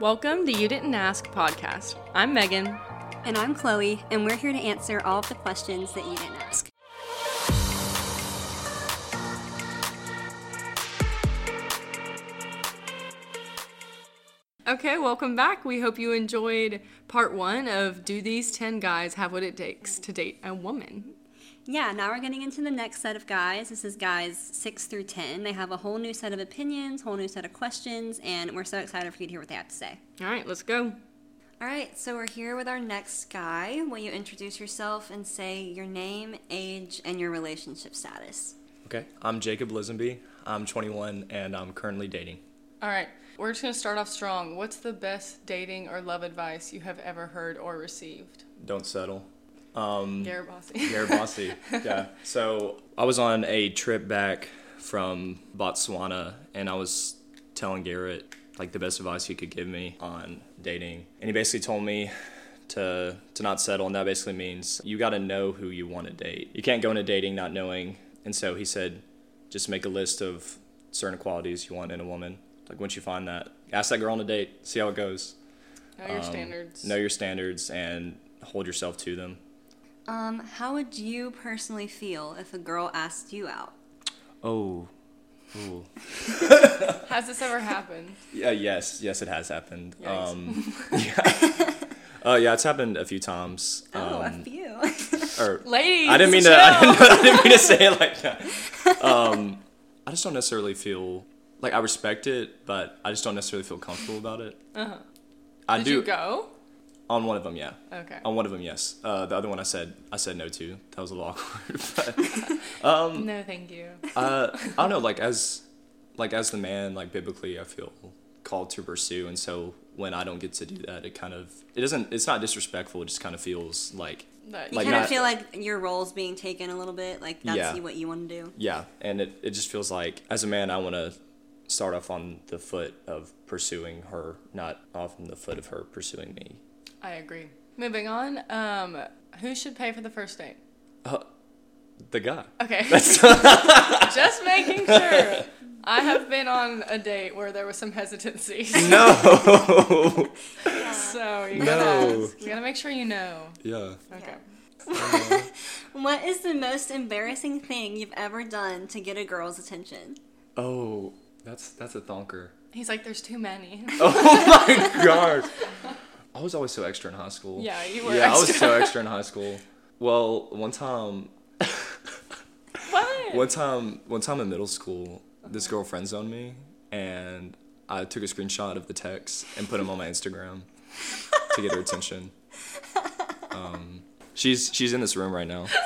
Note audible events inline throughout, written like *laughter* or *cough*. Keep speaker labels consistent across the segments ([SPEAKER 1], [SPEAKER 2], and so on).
[SPEAKER 1] Welcome to You Didn't Ask podcast. I'm Megan.
[SPEAKER 2] And I'm Chloe, and we're here to answer all of the questions that you didn't ask.
[SPEAKER 1] Okay, welcome back. We hope you enjoyed part one of Do These 10 Guys Have What It Takes to Date a Woman?
[SPEAKER 2] Yeah, now we're getting into the next set of guys. This is guys 6 through 10. They have a whole new set of opinions, whole new set of questions, and we're so excited for you to hear what they have to say.
[SPEAKER 1] All right, let's go.
[SPEAKER 2] All right, so we're here with our next guy. Will you introduce yourself and say your name, age, and your relationship status?
[SPEAKER 3] Okay, I'm Jacob Lizenby. I'm 21 and I'm currently dating.
[SPEAKER 1] All right, we're just going to start off strong. What's the best dating or love advice you have ever heard or received?
[SPEAKER 3] Don't settle. Um,
[SPEAKER 1] Bossy. *laughs*
[SPEAKER 3] Yeah. So I was on a trip back from Botswana and I was telling Garrett like the best advice he could give me on dating. And he basically told me to to not settle and that basically means you got to know who you want to date. You can't go into dating not knowing. And so he said just make a list of certain qualities you want in a woman. Like once you find that, ask that girl on a date, see how it goes.
[SPEAKER 1] Know your
[SPEAKER 3] Um,
[SPEAKER 1] standards.
[SPEAKER 3] Know your standards and hold yourself to them.
[SPEAKER 2] Um, how would you personally feel if a girl asked you out?
[SPEAKER 3] Oh. Ooh. *laughs*
[SPEAKER 1] Has this ever happened?
[SPEAKER 3] Yeah, yes, yes, it has happened.
[SPEAKER 1] Yikes.
[SPEAKER 3] Um, *laughs* yeah. Uh, yeah, it's happened a few times.
[SPEAKER 2] Oh, a
[SPEAKER 3] Um,
[SPEAKER 2] few.
[SPEAKER 3] or *laughs*
[SPEAKER 1] Ladies,
[SPEAKER 3] I didn't mean to. I didn't, I didn't mean to say it like that. Um, I just don't necessarily feel like I respect it, but I just don't necessarily feel comfortable about it.
[SPEAKER 1] Uh-huh.
[SPEAKER 3] I
[SPEAKER 1] Did
[SPEAKER 3] do
[SPEAKER 1] you go?
[SPEAKER 3] On one of them, yeah.
[SPEAKER 1] Okay.
[SPEAKER 3] On one of them, yes. Uh, the other one, I said I said no to. That was a little *laughs* awkward. but, *laughs* um,
[SPEAKER 1] No, thank you.
[SPEAKER 3] uh, I don't know. Like as, like as the man, like biblically, I feel called to pursue, and so when I don't get to do that, it kind of it doesn't. It's not disrespectful. It just kind of feels like
[SPEAKER 1] But
[SPEAKER 2] You
[SPEAKER 3] Like
[SPEAKER 2] kind of feel like your role's being taken a little bit, like that's
[SPEAKER 3] Yeah.
[SPEAKER 2] what you want to do.
[SPEAKER 3] yeah, and it it just feels like as a man, I want to start off on the foot of pursuing her, not off on the foot of her pursuing me.
[SPEAKER 1] I agree. Moving on. Um, who should pay for the first date?
[SPEAKER 3] Uh, the guy.
[SPEAKER 1] Okay. *laughs* *laughs* Just making *laughs* sure. I have been on a date where there was some hesitancy.
[SPEAKER 3] No.
[SPEAKER 1] So you
[SPEAKER 3] No.
[SPEAKER 1] gotta ask. You gotta make sure you know.
[SPEAKER 3] yeah.
[SPEAKER 1] Okay.
[SPEAKER 2] What is the most embarrassing thing you've ever done to get a girl's attention?
[SPEAKER 3] Oh, that's that's a thonker.
[SPEAKER 1] He's like, there's too many.
[SPEAKER 3] Oh my god. I was always so extra in high school.
[SPEAKER 1] Yeah, you were
[SPEAKER 3] Yeah, I was so extra in high school. Well, one time, *laughs*
[SPEAKER 1] what?
[SPEAKER 3] one time, one time in middle school, this girl friend zoned me, and I took a screenshot of the text and put them on my Instagram to get her attention. Um, she's she's in this room right now. *laughs*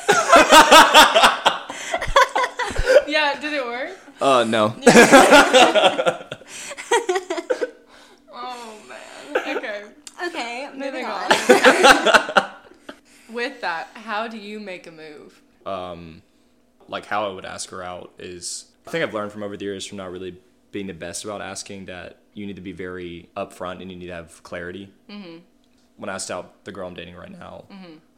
[SPEAKER 1] Yeah, did it work?
[SPEAKER 3] Uh, no. *laughs*
[SPEAKER 1] Oh man. Okay.
[SPEAKER 2] Okay, moving
[SPEAKER 1] Moving
[SPEAKER 2] on.
[SPEAKER 1] on. With that, how do you make a move?
[SPEAKER 3] um, like how I would ask her out is I think I've learned from over the years from not really being the best about asking that you need to be very upfront and you need to have clarity. Mm-hmm. When I asked out the girl I'm dating right now,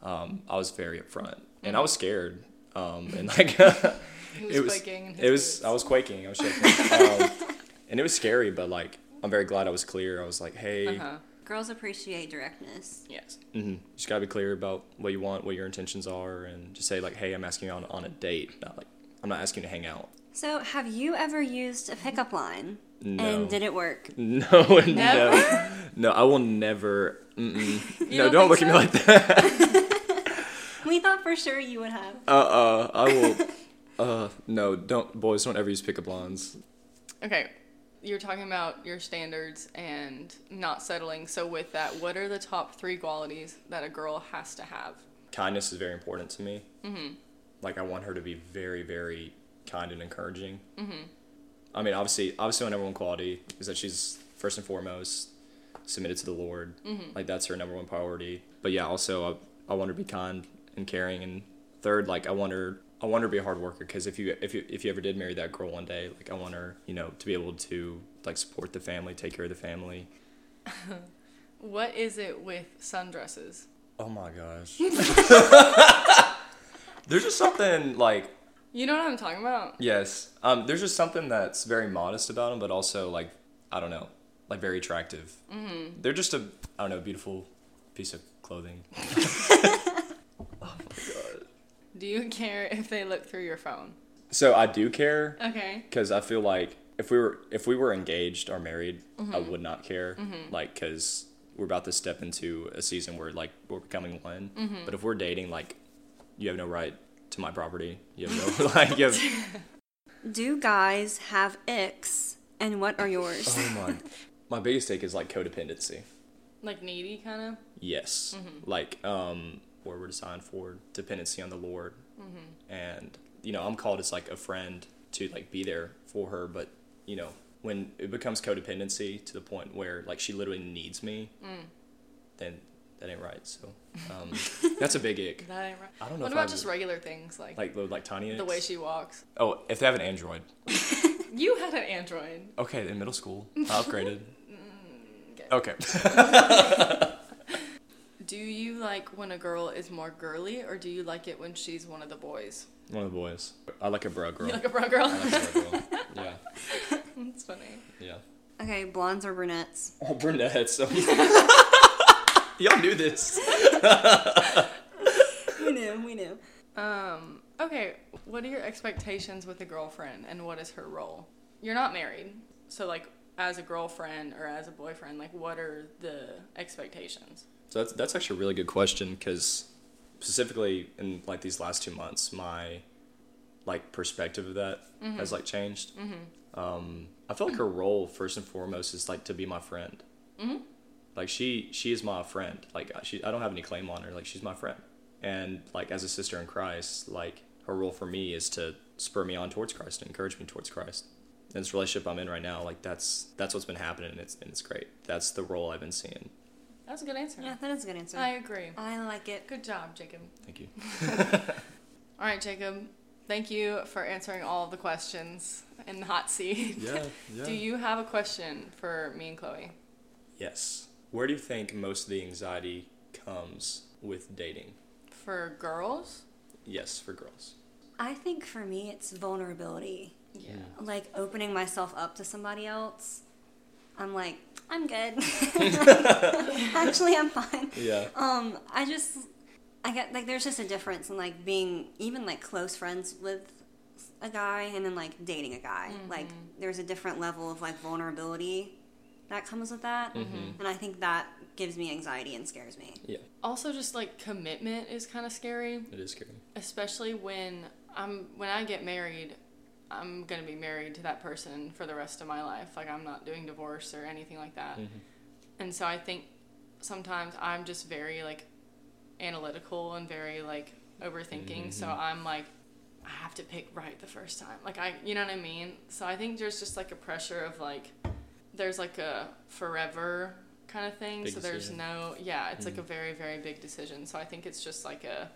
[SPEAKER 3] um, I was very upfront and I was scared. Um, *laughs* and like *laughs* it was,
[SPEAKER 1] quaking
[SPEAKER 3] it was. I was quaking, I was shaking, *laughs* um, and it was scary. But like I'm very glad I was clear. I was like, hey,
[SPEAKER 1] Uh-huh.
[SPEAKER 2] Girls appreciate directness.
[SPEAKER 1] Yes.
[SPEAKER 3] hmm You just gotta be clear about what you want, what your intentions are, and just say like, "Hey, I'm asking you on, on a date, not like I'm not asking you to hang out."
[SPEAKER 2] So, have you ever used a pickup line?
[SPEAKER 3] No.
[SPEAKER 2] And did it work? *laughs*
[SPEAKER 3] No, *laughs* no,
[SPEAKER 1] Never?
[SPEAKER 3] no. I will never. Mm-mm. *laughs* No,
[SPEAKER 1] don't
[SPEAKER 3] don't look
[SPEAKER 1] think
[SPEAKER 3] at me like that.
[SPEAKER 2] We thought for sure you would have.
[SPEAKER 3] Uh, uh I will. Uh, no, don't, boys, don't ever use pickup lines.
[SPEAKER 1] Okay. You're talking about your standards and not settling. So with that, what are the top three qualities that a girl has to have?
[SPEAKER 3] Kindness is very important to me. Mm-hmm. Like I want her to be very, very kind and encouraging. Mm-hmm. I mean, obviously, obviously, my number one quality is that she's first and foremost submitted to the Lord. Mm-hmm. Like that's her number one priority. But yeah, also I, I want her to be kind and caring. And third, like I want her, I want her to be a hard worker. Because if you if you if you ever did marry that girl one day, like I want her, you know, to be able to like support the family, take care of the family. *laughs*
[SPEAKER 1] What is it with sundresses?
[SPEAKER 3] Oh my gosh. *laughs* *laughs* There's just something like
[SPEAKER 1] You know what I'm talking about?
[SPEAKER 3] Yes. Um, there's just something that's very modest about them, but also like I don't know. like very attractive. Mm-hmm. They're just a I don't know beautiful piece of clothing.
[SPEAKER 1] Do you care *laughs* if they look through your phone?
[SPEAKER 3] So I do care
[SPEAKER 1] Okay.
[SPEAKER 3] because I feel like if we were if we were engaged or married, I
[SPEAKER 1] Mm-hmm.
[SPEAKER 3] would not care. Like because we're about to step into a season where like we're becoming one.
[SPEAKER 1] Mm-hmm.
[SPEAKER 3] But if we're dating, like you have no right to my property. You have no *laughs* like you have.
[SPEAKER 2] Do guys have icks, and what are yours?
[SPEAKER 3] Oh my! My biggest take is like codependency.
[SPEAKER 1] Like needy, kind of.
[SPEAKER 3] Yes,
[SPEAKER 1] Mm-hmm.
[SPEAKER 3] like um, where we're designed for dependency on the Lord,
[SPEAKER 1] Mm-hmm.
[SPEAKER 3] and you know I'm called as like a friend to like be there for her, but you know when it becomes codependency to the point where like she literally needs me,
[SPEAKER 1] Mm.
[SPEAKER 3] then that ain't right. So um, that's a big ick. *laughs*
[SPEAKER 1] That ain't right.
[SPEAKER 3] I don't know
[SPEAKER 1] What about just regular things like,
[SPEAKER 3] Like the like tiny
[SPEAKER 1] the way she walks?
[SPEAKER 3] Oh, if they have an Android. *laughs*
[SPEAKER 1] You had an Android.
[SPEAKER 3] Okay, in middle school, I *laughs* upgraded.
[SPEAKER 1] Mm,
[SPEAKER 3] Okay.
[SPEAKER 1] Do you like when a girl is more girly, or do you like it when she's one of the boys?
[SPEAKER 3] One of the boys. I like a bro girl.
[SPEAKER 1] You like a bro girl?
[SPEAKER 3] I like a bro girl. Yeah, *laughs*
[SPEAKER 1] That's funny.
[SPEAKER 3] yeah.
[SPEAKER 2] Okay, blondes or brunettes?
[SPEAKER 3] Oh, brunettes. *laughs* Y'all knew this.
[SPEAKER 2] We knew, we knew.
[SPEAKER 1] Um. Okay. What are your expectations with a girlfriend, and what is her role? You're not married, so like as a girlfriend or as a boyfriend, like what are the expectations?
[SPEAKER 3] So that's that's actually a really good question because specifically in like these last two months, my like perspective of that has like changed. Um, I feel like her role first and foremost is like to be my friend.
[SPEAKER 1] Mhm.
[SPEAKER 3] Like she she is my friend. Like she I don't have any claim on her. Like she's my friend. And like as a sister in Christ, like her role for me is to spur me on towards Christ and encourage me towards Christ. And this relationship I'm in right now, like that's that's what's been happening and it's and it's great. That's the role I've been seeing.
[SPEAKER 1] That's a good answer.
[SPEAKER 2] Yeah, that is a good answer.
[SPEAKER 1] I agree.
[SPEAKER 2] I like it.
[SPEAKER 1] Good job, Jacob.
[SPEAKER 3] Thank you. *laughs*
[SPEAKER 1] All right, Jacob. Thank you for answering all of the questions in the hot seat. *laughs*
[SPEAKER 3] Yeah, *laughs* yeah.
[SPEAKER 1] Do you have a question for me and Chloe?
[SPEAKER 3] Yes. Where do you think most of the anxiety comes with dating?
[SPEAKER 1] For girls?
[SPEAKER 3] Yes, for girls.
[SPEAKER 2] I think for me, it's vulnerability.
[SPEAKER 1] Yeah. Mm.
[SPEAKER 2] Like opening myself up to somebody else. I'm like, I'm good. *laughs* *laughs* Actually, I'm fine.
[SPEAKER 3] Yeah.
[SPEAKER 2] Um, I just, I get like, there's just a difference in like being even like close friends with a guy and then like dating a guy. Like, there's a different level of like vulnerability that comes with that,
[SPEAKER 3] Mm-hmm.
[SPEAKER 2] and I think that gives me anxiety and scares me.
[SPEAKER 3] Yeah,
[SPEAKER 1] Also, just like commitment is kind of scary,
[SPEAKER 3] it is scary.
[SPEAKER 1] especially when I'm when I get married. I'm gonna be married to that person for the rest of my life. Like I'm not doing divorce or anything like that.
[SPEAKER 3] Mm-hmm.
[SPEAKER 1] And so I think sometimes I'm just very like analytical and very like overthinking. So I'm like, I have to pick right the first time. Like I, you know what I mean? So I think there's just like a pressure of like, there's like a forever kind of thing.
[SPEAKER 3] Big
[SPEAKER 1] so there's
[SPEAKER 3] decision.
[SPEAKER 1] no, yeah, it's like a very, very big decision. So I think it's just like a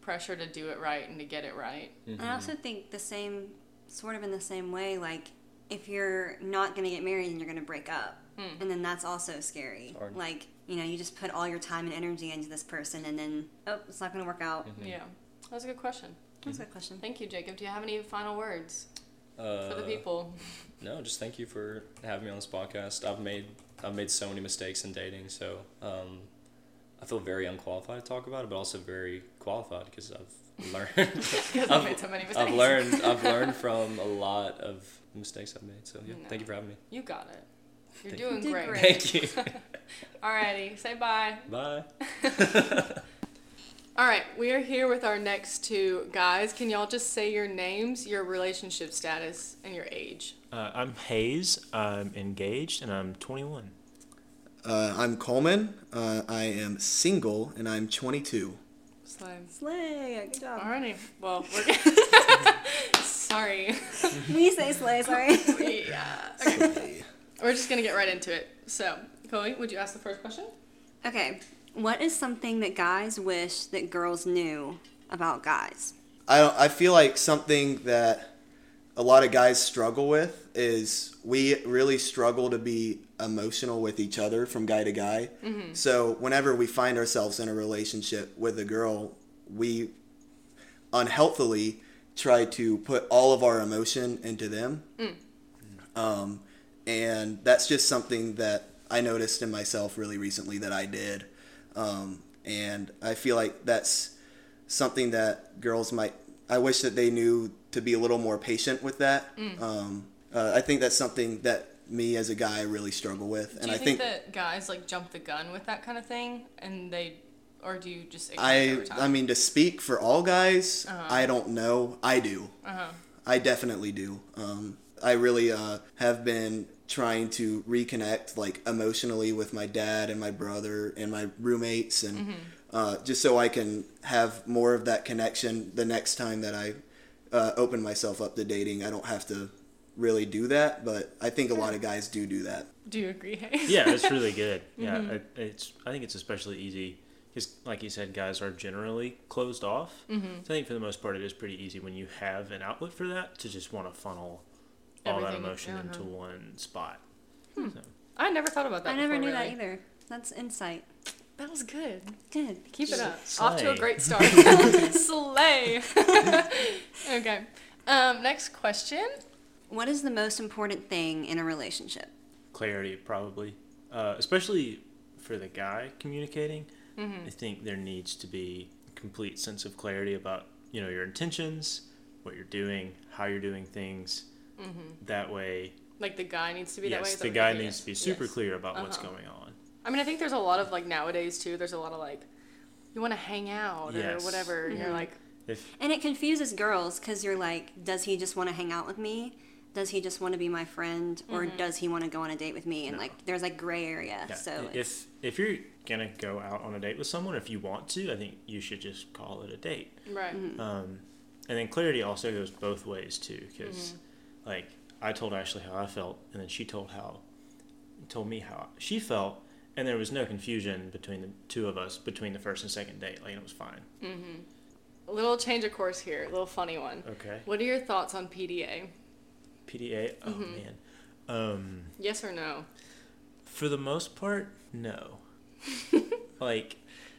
[SPEAKER 1] pressure to do it right and to get it right.
[SPEAKER 3] Mm-hmm.
[SPEAKER 2] I also think the same, sort of in the same way, like if you're not going to get married and you're going to break up, and then that's also scary.
[SPEAKER 3] It's hard.
[SPEAKER 2] Like you know, you just put all your time and energy into this person, and then oh, it's not going to work out.
[SPEAKER 1] Yeah. That's a good question.
[SPEAKER 2] That's a good question.
[SPEAKER 1] Thank you, Jacob. Do you have any final words
[SPEAKER 3] Uh,
[SPEAKER 1] for the people? *laughs*
[SPEAKER 3] No, just thank you for having me on this podcast. I've made I've made so many mistakes in dating, so um, I feel very unqualified to talk about it, but also very qualified because I've learned. *laughs*
[SPEAKER 1] I've made so many mistakes.
[SPEAKER 3] I've learned I've *laughs* learned from a lot of mistakes I've made. So yeah,
[SPEAKER 1] No.
[SPEAKER 3] thank you for having me.
[SPEAKER 1] You got it. You're
[SPEAKER 3] Thank
[SPEAKER 1] doing
[SPEAKER 2] you.
[SPEAKER 1] great.
[SPEAKER 3] Thank you. *laughs*
[SPEAKER 1] Alrighty, say bye.
[SPEAKER 3] Bye.
[SPEAKER 1] All right, we are here with our next two guys. Can y'all just say your names, your relationship status, and your age?
[SPEAKER 4] Uh, I'm Hayes. I'm engaged and I'm 21.
[SPEAKER 5] Uh, I'm Coleman. Uh, I am single and I'm 22.
[SPEAKER 1] Slime.
[SPEAKER 2] Slay, good job.
[SPEAKER 1] Alrighty. Well, we're *laughs* sorry.
[SPEAKER 2] We say slay, sorry. *laughs*
[SPEAKER 1] yeah. Okay. We're just gonna get right into it. So, Chloe, would you ask the first question?
[SPEAKER 2] okay, what is something that guys wish that girls knew about guys?
[SPEAKER 5] I don't, I feel like something that a lot of guys struggle with is we really struggle to be emotional with each other from guy to guy. So whenever we find ourselves in a relationship with a girl, we unhealthily try to put all of our emotion into them. Um, and that's just something that I noticed in myself really recently that I did, um, and I feel like that's something that girls might. I wish that they knew to be a little more patient with that.
[SPEAKER 1] Mm.
[SPEAKER 5] Um, uh, I think that's something that me as a guy really struggle with, and
[SPEAKER 1] Do you
[SPEAKER 5] I
[SPEAKER 1] think,
[SPEAKER 5] think
[SPEAKER 1] that guys like jump the gun with that kind of thing, and they, or do you just
[SPEAKER 5] I? I mean to speak for all guys,
[SPEAKER 1] Uh-huh.
[SPEAKER 5] I don't know. I do.
[SPEAKER 1] uh-huh.
[SPEAKER 5] I definitely do. Um, I really uh, have been trying to reconnect, like emotionally, with my dad and my brother and my roommates, and
[SPEAKER 1] Mm-hmm.
[SPEAKER 5] uh, just so I can have more of that connection the next time that I uh, open myself up to dating. I don't have to really do that, but I think a lot of guys do do that.
[SPEAKER 1] Do you agree, Hayes? *laughs*
[SPEAKER 4] yeah, it's really good. *laughs* Yeah,
[SPEAKER 1] Mm-hmm.
[SPEAKER 4] it, it's. I think it's especially easy because, like you said, guys are generally closed off. Mm-hmm. So I think for the most part, it is pretty easy when you have an outlet for that to just want to funnel all that emotion
[SPEAKER 1] uh-huh.
[SPEAKER 4] into one spot.
[SPEAKER 1] Hmm.
[SPEAKER 4] So,
[SPEAKER 1] I never thought about that.
[SPEAKER 2] I never
[SPEAKER 1] before,
[SPEAKER 2] knew that either. That's insight.
[SPEAKER 1] That was good.
[SPEAKER 2] Good.
[SPEAKER 1] Keep it up.
[SPEAKER 4] Slay.
[SPEAKER 1] Off to a great *laughs* start. Slay. okay. Um, next question.
[SPEAKER 2] What is the most important thing in a relationship?
[SPEAKER 4] clarity, probably, uh, especially for the guy communicating.
[SPEAKER 1] Mm-hmm.
[SPEAKER 4] I think there needs to be a complete sense of clarity about you know your intentions, what you're doing, how you're doing things. That way,
[SPEAKER 1] Like the guy needs to be that way.
[SPEAKER 4] yes,
[SPEAKER 1] is
[SPEAKER 4] the
[SPEAKER 1] what
[SPEAKER 4] guy
[SPEAKER 1] you're
[SPEAKER 4] needs to be super
[SPEAKER 1] Yes.
[SPEAKER 4] clear about what's
[SPEAKER 1] Uh-huh.
[SPEAKER 4] going on.
[SPEAKER 1] I mean, I think there's a lot of like nowadays too. There's a lot of like, you want to hang out
[SPEAKER 4] Yes.
[SPEAKER 1] or whatever. and You're like,
[SPEAKER 4] If
[SPEAKER 2] And it confuses girls because you're like, does he just want to hang out with me? Does he just want to be my friend, or
[SPEAKER 1] Mm-hmm.
[SPEAKER 2] does he want to go on a date with me? And like, there's like gray area.
[SPEAKER 4] yeah,
[SPEAKER 2] So
[SPEAKER 4] if if you're gonna go out on a date with someone, if you want to, I think you should just call it a date.
[SPEAKER 1] right.
[SPEAKER 4] Um, and then clarity also goes both ways too, because
[SPEAKER 1] Mm-hmm.
[SPEAKER 4] like I told Ashley how I felt, and then she told how told me how she felt, and there was no confusion between the two of us between the first and second date. Like it was fine.
[SPEAKER 1] A little change of course here. A little funny one.
[SPEAKER 4] Okay.
[SPEAKER 1] What are your thoughts on PDA?
[SPEAKER 4] PDA. Oh
[SPEAKER 1] Mm-hmm.
[SPEAKER 4] man. Um,
[SPEAKER 1] Yes or no?
[SPEAKER 4] for the most part, no. *laughs* like,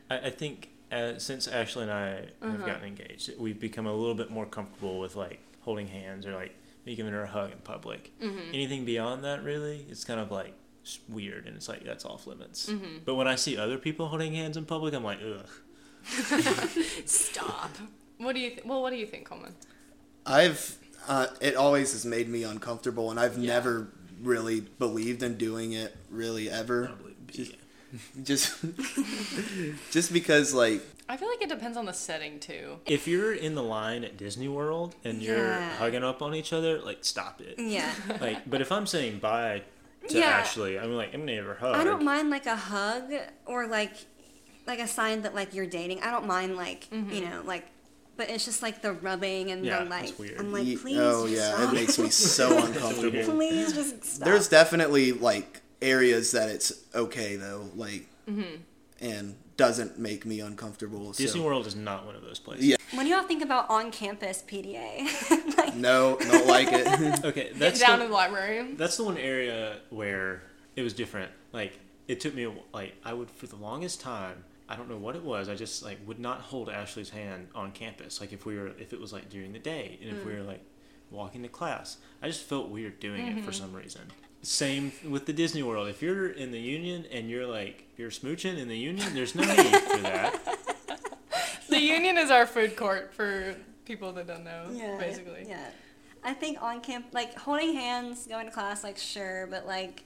[SPEAKER 4] I, I think uh, since Ashley and I have
[SPEAKER 1] Uh-huh.
[SPEAKER 4] gotten engaged, we've become a little bit more comfortable with like holding hands or like me giving her a hug in public.
[SPEAKER 1] Mm-hmm.
[SPEAKER 4] Anything beyond that, really, it's kind of like weird, and it's like that's off limits.
[SPEAKER 1] Mm-hmm.
[SPEAKER 4] But when I see other people holding hands in public, I'm like, ugh. *laughs*
[SPEAKER 1] Stop. What do you think? Well, what do you think, Coleman?
[SPEAKER 5] I've uh, it always has made me uncomfortable, and I've
[SPEAKER 1] Yeah.
[SPEAKER 5] never really believed in doing it really ever. Just, just, *laughs* just because like
[SPEAKER 1] I feel like it depends on the setting too.
[SPEAKER 4] If you're in the line at Disney World and you're
[SPEAKER 2] Yeah.
[SPEAKER 4] hugging up on each other, like stop it.
[SPEAKER 2] yeah. *laughs*
[SPEAKER 4] Like, but if I'm saying bye to
[SPEAKER 2] Yeah.
[SPEAKER 4] Ashley, I'm like, I'm gonna give her a hug.
[SPEAKER 2] I don't mind like a hug or like like a sign that like you're dating. I don't mind like you know like, but it's just like the rubbing and
[SPEAKER 4] Yeah,
[SPEAKER 2] the like.
[SPEAKER 4] weird.
[SPEAKER 2] I'm like,
[SPEAKER 5] ye-
[SPEAKER 2] please.
[SPEAKER 5] oh
[SPEAKER 2] just
[SPEAKER 5] yeah,
[SPEAKER 2] stop.
[SPEAKER 5] it makes me so *laughs* uncomfortable.
[SPEAKER 2] please just stop.
[SPEAKER 5] There's definitely like areas that it's okay though, like,
[SPEAKER 1] Mm-hmm.
[SPEAKER 5] and doesn't make me uncomfortable.
[SPEAKER 4] Disney
[SPEAKER 5] so.
[SPEAKER 4] World is not one of those places.
[SPEAKER 5] Yeah.
[SPEAKER 2] When do y'all think about on-campus PDA? *laughs* like,
[SPEAKER 5] No, don't like it. *laughs*
[SPEAKER 4] Okay,
[SPEAKER 1] Get
[SPEAKER 4] that's
[SPEAKER 1] down
[SPEAKER 4] the,
[SPEAKER 1] in the library.
[SPEAKER 4] that's the one area where it was different. Like, it took me like I would for the longest time. I don't know what it was. I just like would not hold Ashley's hand on campus. Like if we were if it was like during the day and if we mm. were like walking to class, I just felt weird doing it for mm-hmm. some reason. Same with the Disney World. If you're in the Union and you're like you're smooching in the Union, there's no need for that. *laughs* *laughs*
[SPEAKER 1] The Union is our food court for people that don't know.
[SPEAKER 2] yeah,
[SPEAKER 1] basically.
[SPEAKER 2] Yeah. I think on camp, like holding hands, going to class, like sure, but like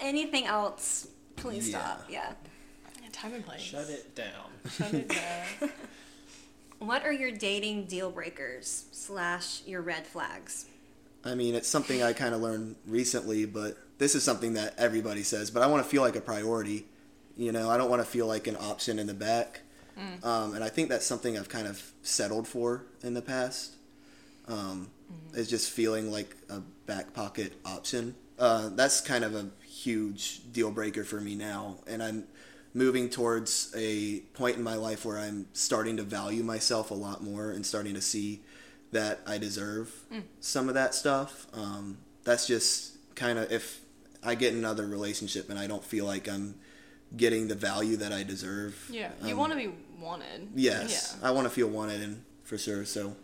[SPEAKER 2] anything else, please
[SPEAKER 5] Yeah.
[SPEAKER 2] stop. Yeah.
[SPEAKER 1] Yeah, Time and place.
[SPEAKER 4] Shut it down.
[SPEAKER 1] Shut it down. *laughs*
[SPEAKER 2] What are your dating deal breakers slash your red flags?
[SPEAKER 5] I mean, it's something I kind of learned recently, but this is something that everybody says. But I want to feel like a priority. You know, I don't want to feel like an option in the back. Um, and I think that's something I've kind of settled for in the past. Um, Is just feeling like a back pocket option. Uh, that's kind of a huge deal breaker for me now, and I'm moving towards a point in my life where I'm starting to value myself a lot more and starting to see that I deserve some of that stuff. Um, that's just kind of if I get in another relationship and I don't feel like I'm getting the value that I deserve.
[SPEAKER 1] Yeah, you
[SPEAKER 5] um,
[SPEAKER 1] want to be wanted.
[SPEAKER 5] Yes, I want to feel wanted and for sure. So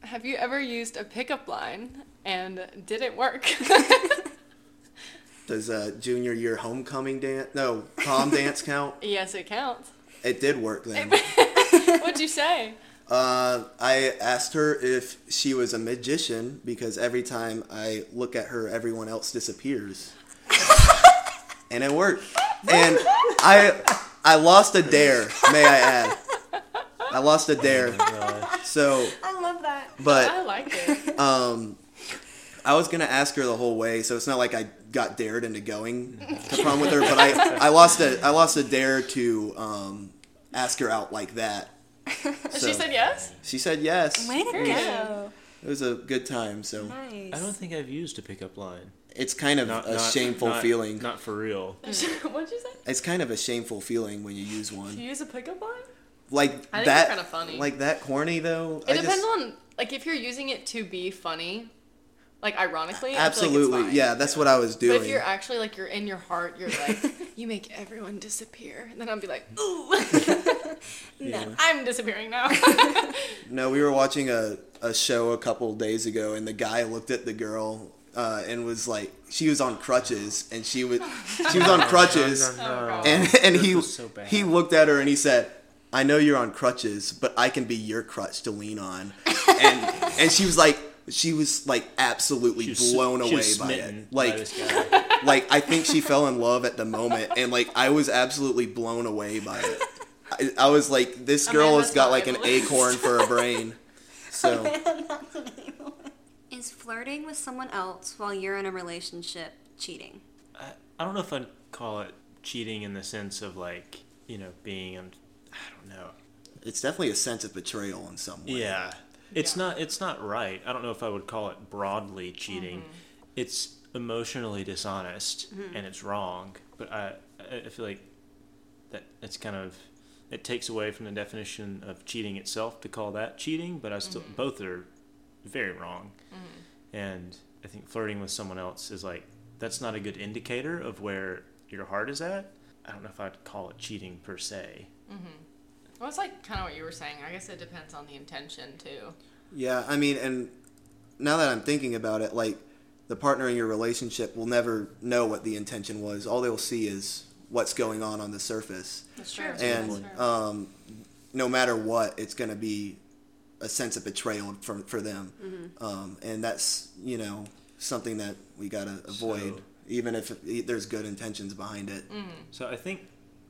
[SPEAKER 1] Have you ever used a pickup line and did it work? *laughs*
[SPEAKER 5] Does a junior year homecoming dance? No, prom *laughs* dance count?
[SPEAKER 1] Yes, it counts.
[SPEAKER 5] It did work then. *laughs*
[SPEAKER 1] What'd you say?
[SPEAKER 5] Uh, I asked her if she was a magician because every time I look at her, everyone else disappears, *laughs* and it worked. And I I lost a dare, may I add. I lost a dare. So,
[SPEAKER 2] I love that.
[SPEAKER 5] But I
[SPEAKER 1] like it.
[SPEAKER 5] um, I was gonna ask her the whole way, so it's not like I got dared into going to prom with her. But I, I lost a I lost a dare to um, ask her out like that. So-
[SPEAKER 1] she said yes.
[SPEAKER 5] She said yes.
[SPEAKER 2] Way to go.
[SPEAKER 5] It was a good time. So
[SPEAKER 2] Nice.
[SPEAKER 4] I don't think I've used a pickup line.
[SPEAKER 5] it's kind of
[SPEAKER 4] Not
[SPEAKER 5] a
[SPEAKER 4] not-
[SPEAKER 5] shameful
[SPEAKER 4] not-
[SPEAKER 5] feeling.
[SPEAKER 4] Not for real. *laughs*
[SPEAKER 1] What'd you say?
[SPEAKER 5] it's kind of a shameful feeling when you use
[SPEAKER 1] Do
[SPEAKER 5] one.
[SPEAKER 1] you use a pickup line?
[SPEAKER 5] Like
[SPEAKER 1] I think
[SPEAKER 5] that.
[SPEAKER 1] kinda funny.
[SPEAKER 5] Like that corny though.
[SPEAKER 1] It
[SPEAKER 5] I
[SPEAKER 1] depends
[SPEAKER 5] just,
[SPEAKER 1] on like if you're using it to be funny, like ironically. I feel like
[SPEAKER 5] Absolutely, yeah. That's what I was doing.
[SPEAKER 1] But
[SPEAKER 5] doing.
[SPEAKER 1] if you're actually like you're in your heart, you're like *laughs* you make everyone disappear, and then I'll be like, *laughs* ooh, *laughs*
[SPEAKER 5] Yeah.
[SPEAKER 1] I'm disappearing now.
[SPEAKER 5] No, we were watching a, a show a couple days ago, and the guy looked at the girl uh, and was like, she was on crutches, and she was she was on crutches,
[SPEAKER 4] No, no, no.
[SPEAKER 1] God.
[SPEAKER 5] and and
[SPEAKER 4] This
[SPEAKER 5] he
[SPEAKER 4] so
[SPEAKER 5] he looked at her and he said, "I know you're on crutches, but I can be your crutch to lean on," and and she was like. She was like absolutely
[SPEAKER 4] She was-
[SPEAKER 5] blown
[SPEAKER 4] she
[SPEAKER 5] away
[SPEAKER 4] was
[SPEAKER 5] by
[SPEAKER 4] smitten
[SPEAKER 5] it.
[SPEAKER 4] by
[SPEAKER 5] Like
[SPEAKER 4] this guy. *laughs*
[SPEAKER 5] like I think she fell in love at the moment, and like I was absolutely blown away by it. I, I was like, this girl has got like an acorn for *laughs* a brain. So
[SPEAKER 2] Is flirting with someone else while you're in a relationship cheating?
[SPEAKER 4] I, I don't know if I'd call it cheating in the sense of like you know being um, I don't know.
[SPEAKER 5] it's definitely a sense of betrayal in some way.
[SPEAKER 4] Yeah, it's
[SPEAKER 1] Yeah.
[SPEAKER 4] not it's not right. I don't know if I would call it broadly cheating. Mm-hmm. It's emotionally dishonest mm-hmm. and it's wrong. But I I I feel like that it's kind of it takes away from the definition of cheating itself to call that cheating. But I still mm-hmm. both are very wrong. And I think flirting with someone else is like that's not a good indicator of where your heart is at. I don't know if I'd call it cheating per se.
[SPEAKER 1] Well, it's like kind of what you were saying. I guess it depends on the intention too.
[SPEAKER 5] Yeah, I mean, and now that I'm thinking about it, like the partner in your relationship will never know what the intention was. All they'll see is what's going on on the surface,
[SPEAKER 1] That's true.
[SPEAKER 5] and um, no matter what, it's going to be a sense of betrayal for for them, um, and that's you know something that we got to avoid,
[SPEAKER 4] So-
[SPEAKER 5] even if there's good intentions behind it.
[SPEAKER 4] So I think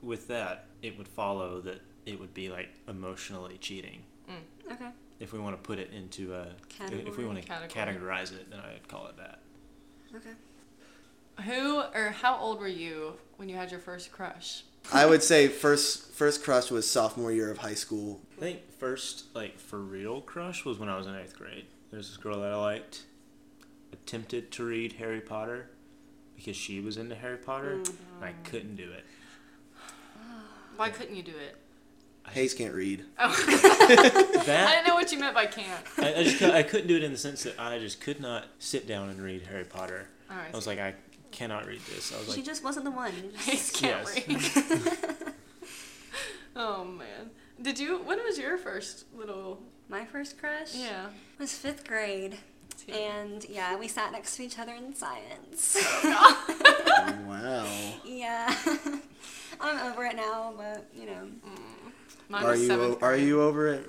[SPEAKER 4] with that, it would follow that it would be like emotionally cheating.
[SPEAKER 2] Mm, okay.
[SPEAKER 4] If we want to put it into a, if we want to
[SPEAKER 1] Category.
[SPEAKER 4] categorize it, then I'd call it that.
[SPEAKER 2] Okay.
[SPEAKER 1] Who or how old were you when you had your first crush?
[SPEAKER 5] I would say *laughs* first first crush was sophomore year of high school.
[SPEAKER 4] I think first, like for real crush was when I was in eighth grade. There's this girl that I liked. Attempted to read Harry Potter because she was into Harry Potter, mm. and I couldn't do it.
[SPEAKER 1] Why couldn't you do it?
[SPEAKER 5] Hayes can't read.
[SPEAKER 1] Oh, *laughs* I
[SPEAKER 4] That
[SPEAKER 1] didn't know what you meant by can't.
[SPEAKER 4] I, I just I couldn't do it in the sense that I just could not sit down and read Harry Potter.
[SPEAKER 1] Oh, All right.
[SPEAKER 4] I was like, I cannot read this. I was
[SPEAKER 2] she
[SPEAKER 4] like,
[SPEAKER 2] just wasn't the one. You
[SPEAKER 1] Hayes can't
[SPEAKER 4] Yes.
[SPEAKER 1] read. *laughs* oh man. Did you? When was your first little?
[SPEAKER 2] My first crush
[SPEAKER 1] Yeah.
[SPEAKER 2] was fifth grade.
[SPEAKER 1] Tea.
[SPEAKER 2] And yeah, we sat next to each other in science. *laughs*
[SPEAKER 5] Wow.
[SPEAKER 2] yeah. I'm over it now, but you know, mm.
[SPEAKER 1] Mine
[SPEAKER 5] Are you o- are you over it?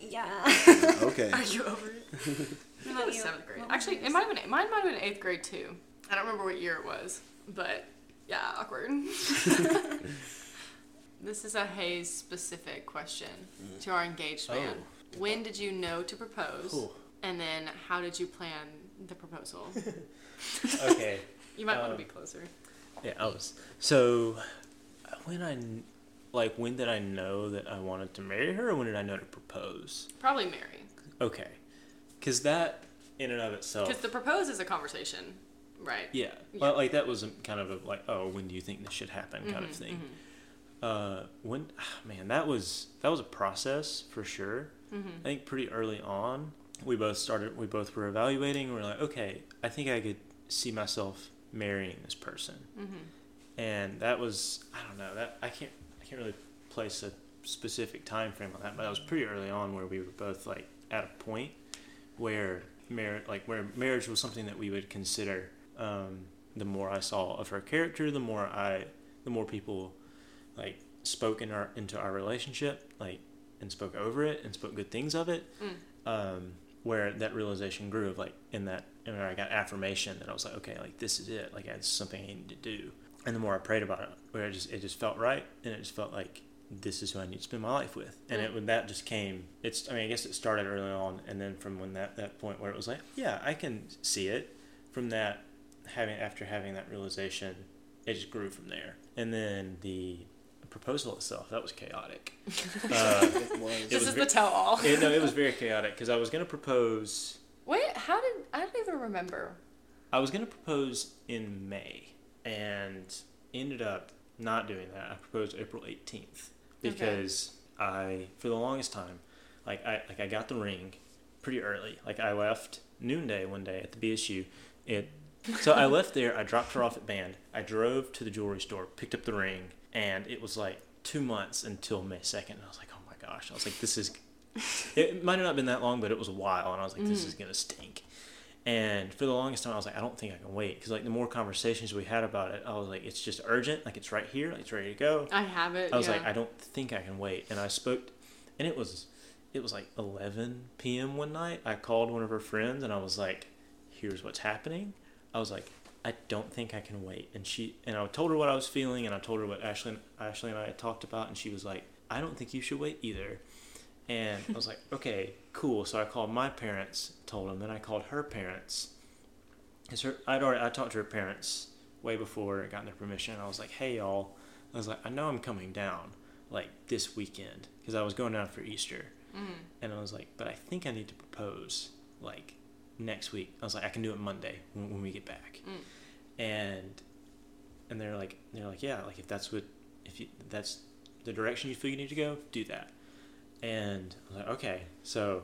[SPEAKER 2] yeah. *laughs*
[SPEAKER 5] Okay.
[SPEAKER 1] Are you over it? *laughs*
[SPEAKER 2] What
[SPEAKER 1] Mine
[SPEAKER 2] about
[SPEAKER 1] was seventh grade. Actually, it might have been mine might have been eighth grade too. I don't remember what year it was, but yeah, awkward. *laughs* this is a Hayes specific question to our engaged man. When did you know to propose?
[SPEAKER 4] Ooh.
[SPEAKER 1] And then how did you plan the proposal?
[SPEAKER 4] okay.
[SPEAKER 1] You might want
[SPEAKER 4] Um,
[SPEAKER 1] to be closer.
[SPEAKER 4] Yeah, I was. So, when I, kn- like, when did I know that I wanted to marry her, or when did I know to propose?
[SPEAKER 1] Probably marry.
[SPEAKER 4] Okay, because that, in and of itself,
[SPEAKER 1] because the propose is a conversation, right?
[SPEAKER 4] yeah, Well, like that was a, kind of a like, oh, when do you think this should happen, kind of
[SPEAKER 1] Mhm,
[SPEAKER 4] thing. Uh, when, man, that was that was a process for sure.
[SPEAKER 1] Mhm.
[SPEAKER 4] I think pretty early on, we both started. We both were evaluating. We are like, okay, I think I could see myself marrying this person.
[SPEAKER 1] Mhm.
[SPEAKER 4] and that was I don't know that I can't can't really place a specific time frame on that, but that was pretty early on where we were both like at a point where marriage like where marriage was something that we would consider. Um, the more I saw of her character, the more I, the more people, like spoke in our into our relationship, like and spoke over it and spoke good things of it. Um, where that realization grew of like in that, and where I got affirmation that I was like, okay, like this is it, like it's something I need to do. And the more I prayed about it, where it just it just felt right, and it just felt like this is who I need to spend my life with. And it when that just came, it's I mean I guess it started early on, and then from when that that point where it was like, yeah, I can see it. From that having after having that realization, it just grew from there. And then the proposal itself that was chaotic. *laughs* Uh,
[SPEAKER 5] It was.
[SPEAKER 4] It
[SPEAKER 1] This
[SPEAKER 4] was
[SPEAKER 1] is
[SPEAKER 4] ve-
[SPEAKER 1] the tell all.
[SPEAKER 4] it, no, it was very chaotic because I was gonna propose.
[SPEAKER 1] Wait, how did I don't even remember.
[SPEAKER 4] I was gonna propose in May, and ended up not doing that. I proposed April eighteenth because I, for the longest time, like I like I got the ring pretty early. Like I left noonday one day at the BSU. It so I left there. I dropped her off at band. I drove to the jewelry store, picked up the ring, and it was like two months until May second. And I was like, oh my gosh! I was like, this is. It might have not been that long, but it was a while, and I was like, this mm. is gonna stink. And for the longest time, I was like, I don't think I can wait because like the more conversations we had about it, I was like, it's just urgent, like it's right here, like it's ready to go.
[SPEAKER 1] I have it.
[SPEAKER 4] I was
[SPEAKER 1] yeah.
[SPEAKER 4] like, I don't think I can wait. And I spoke, and it was, it was like 11 p.m. one night. I called one of her friends and I was like, here's what's happening. I was like, I don't think I can wait. And she, and I told her what I was feeling and I told her what Ashley, Ashley and I had talked about. And she was like, I don't think you should wait either. And I was like, okay, cool. So I called my parents, told them. Then I called her parents. Cause her, I'd already, I talked to her parents way before I got their permission. I was like, hey y'all, I was like, I know I'm coming down like this weekend because I was going down for Easter,
[SPEAKER 1] Mm.
[SPEAKER 4] and I was like, but I think I need to propose like next week. I was like, I can do it Monday when, when we get back,
[SPEAKER 1] Mm.
[SPEAKER 4] and and they're like, they're like, yeah, like if that's what if you that's the direction you feel you need to go, do that. And I was like, okay, so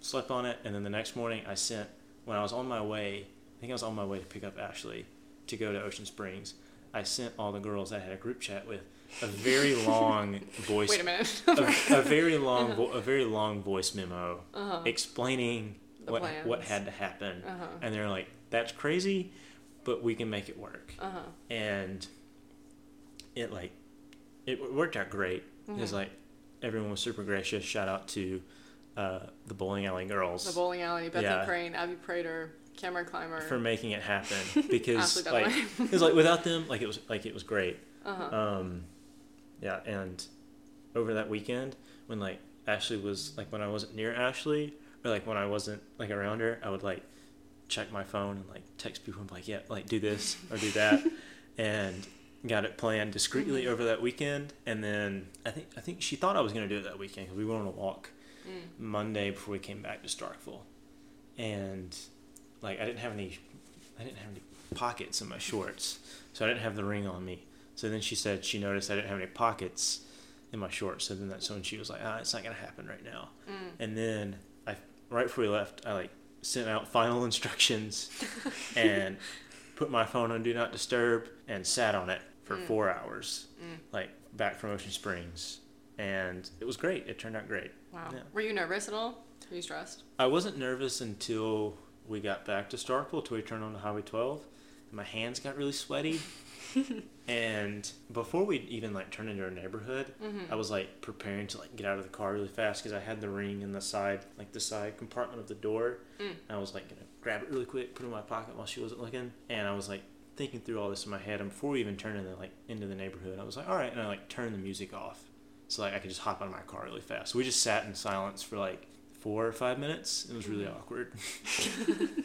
[SPEAKER 4] slept on it, and then the next morning I sent when I was on my way. I think I was on my way to pick up Ashley to go to Ocean Springs. I sent all the girls I had a group chat with a very *laughs* long voice
[SPEAKER 1] Wait a minute. *laughs*
[SPEAKER 4] a, a very *laughs* long vo- a very long voice memo
[SPEAKER 1] Uh-huh.
[SPEAKER 4] explaining
[SPEAKER 1] The
[SPEAKER 4] what what had to happen
[SPEAKER 1] Uh-huh.
[SPEAKER 4] and they're like that's crazy but we can make it work
[SPEAKER 1] Uh-huh.
[SPEAKER 4] and it like it worked out great because
[SPEAKER 1] Mm-hmm.
[SPEAKER 4] like everyone was super gracious shout out to uh, the bowling alley girls
[SPEAKER 1] The bowling alley, Bethany
[SPEAKER 4] Yeah.
[SPEAKER 1] Crane, Abby Prater, Cameron Clymer.
[SPEAKER 4] for making it happen *laughs* because like *laughs* was like without them like it was like it was great
[SPEAKER 1] uh-huh.
[SPEAKER 4] um, yeah, and over that weekend, when like Ashley was like when I wasn't near Ashley, or like when I wasn't like around her, I would like check my phone and like text people and be like, yeah, like do this or do that, *laughs* and got it planned discreetly
[SPEAKER 1] Mm-hmm.
[SPEAKER 4] over that weekend. And then I think I think she thought I was gonna do it that weekend because we went on a walk
[SPEAKER 1] Mm.
[SPEAKER 4] Monday before we came back to Starkville, and like I didn't have any, I didn't have any pockets in my shorts, so I didn't have the ring on me. So then she said she noticed I didn't have any pockets in my shorts. So then that's when she was like, "Ah, it's not gonna happen right now."
[SPEAKER 1] Mm.
[SPEAKER 4] And then I, right before we left, I like sent out final *laughs* instructions and *laughs* put my phone on do not disturb and sat on it for
[SPEAKER 1] Mm.
[SPEAKER 4] four hours,
[SPEAKER 1] Mm.
[SPEAKER 4] like back from Ocean Springs, and it was great. It turned out great.
[SPEAKER 1] Wow.
[SPEAKER 4] Yeah.
[SPEAKER 1] Were you nervous at all? Were you stressed?
[SPEAKER 4] I wasn't nervous until we got back to Starkville, till we turned on to Highway 12. And my hands got really sweaty. *laughs* *laughs* and before we even like turned into our neighborhood,
[SPEAKER 1] Mm-hmm.
[SPEAKER 4] I was like preparing to like get out of the car really fast because I had the ring in the side, like the side compartment of the door.
[SPEAKER 1] Mm.
[SPEAKER 4] And I was like gonna grab it really quick, put it in my pocket while she wasn't looking. And I was like thinking through all this in my head. And before we even turned into like into the neighborhood, I was like, all right, and I like turned the music off so like I could just hop out of my car really fast. So we just sat in silence for like four or five minutes. It was really
[SPEAKER 1] Mm-hmm.
[SPEAKER 4] awkward. *laughs* *laughs*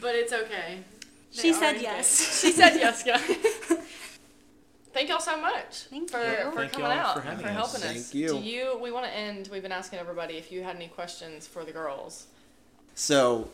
[SPEAKER 1] But it's okay.
[SPEAKER 2] She said yes.
[SPEAKER 1] She said yes, guys. Thank y'all so much
[SPEAKER 2] Thank
[SPEAKER 1] for,
[SPEAKER 2] you.
[SPEAKER 1] for
[SPEAKER 4] Thank
[SPEAKER 1] coming
[SPEAKER 4] y'all
[SPEAKER 1] out
[SPEAKER 4] for having us.
[SPEAKER 1] helping us.
[SPEAKER 5] Thank you.
[SPEAKER 1] Do you? We want to end. We've been asking everybody if you had any questions for the girls.
[SPEAKER 5] So,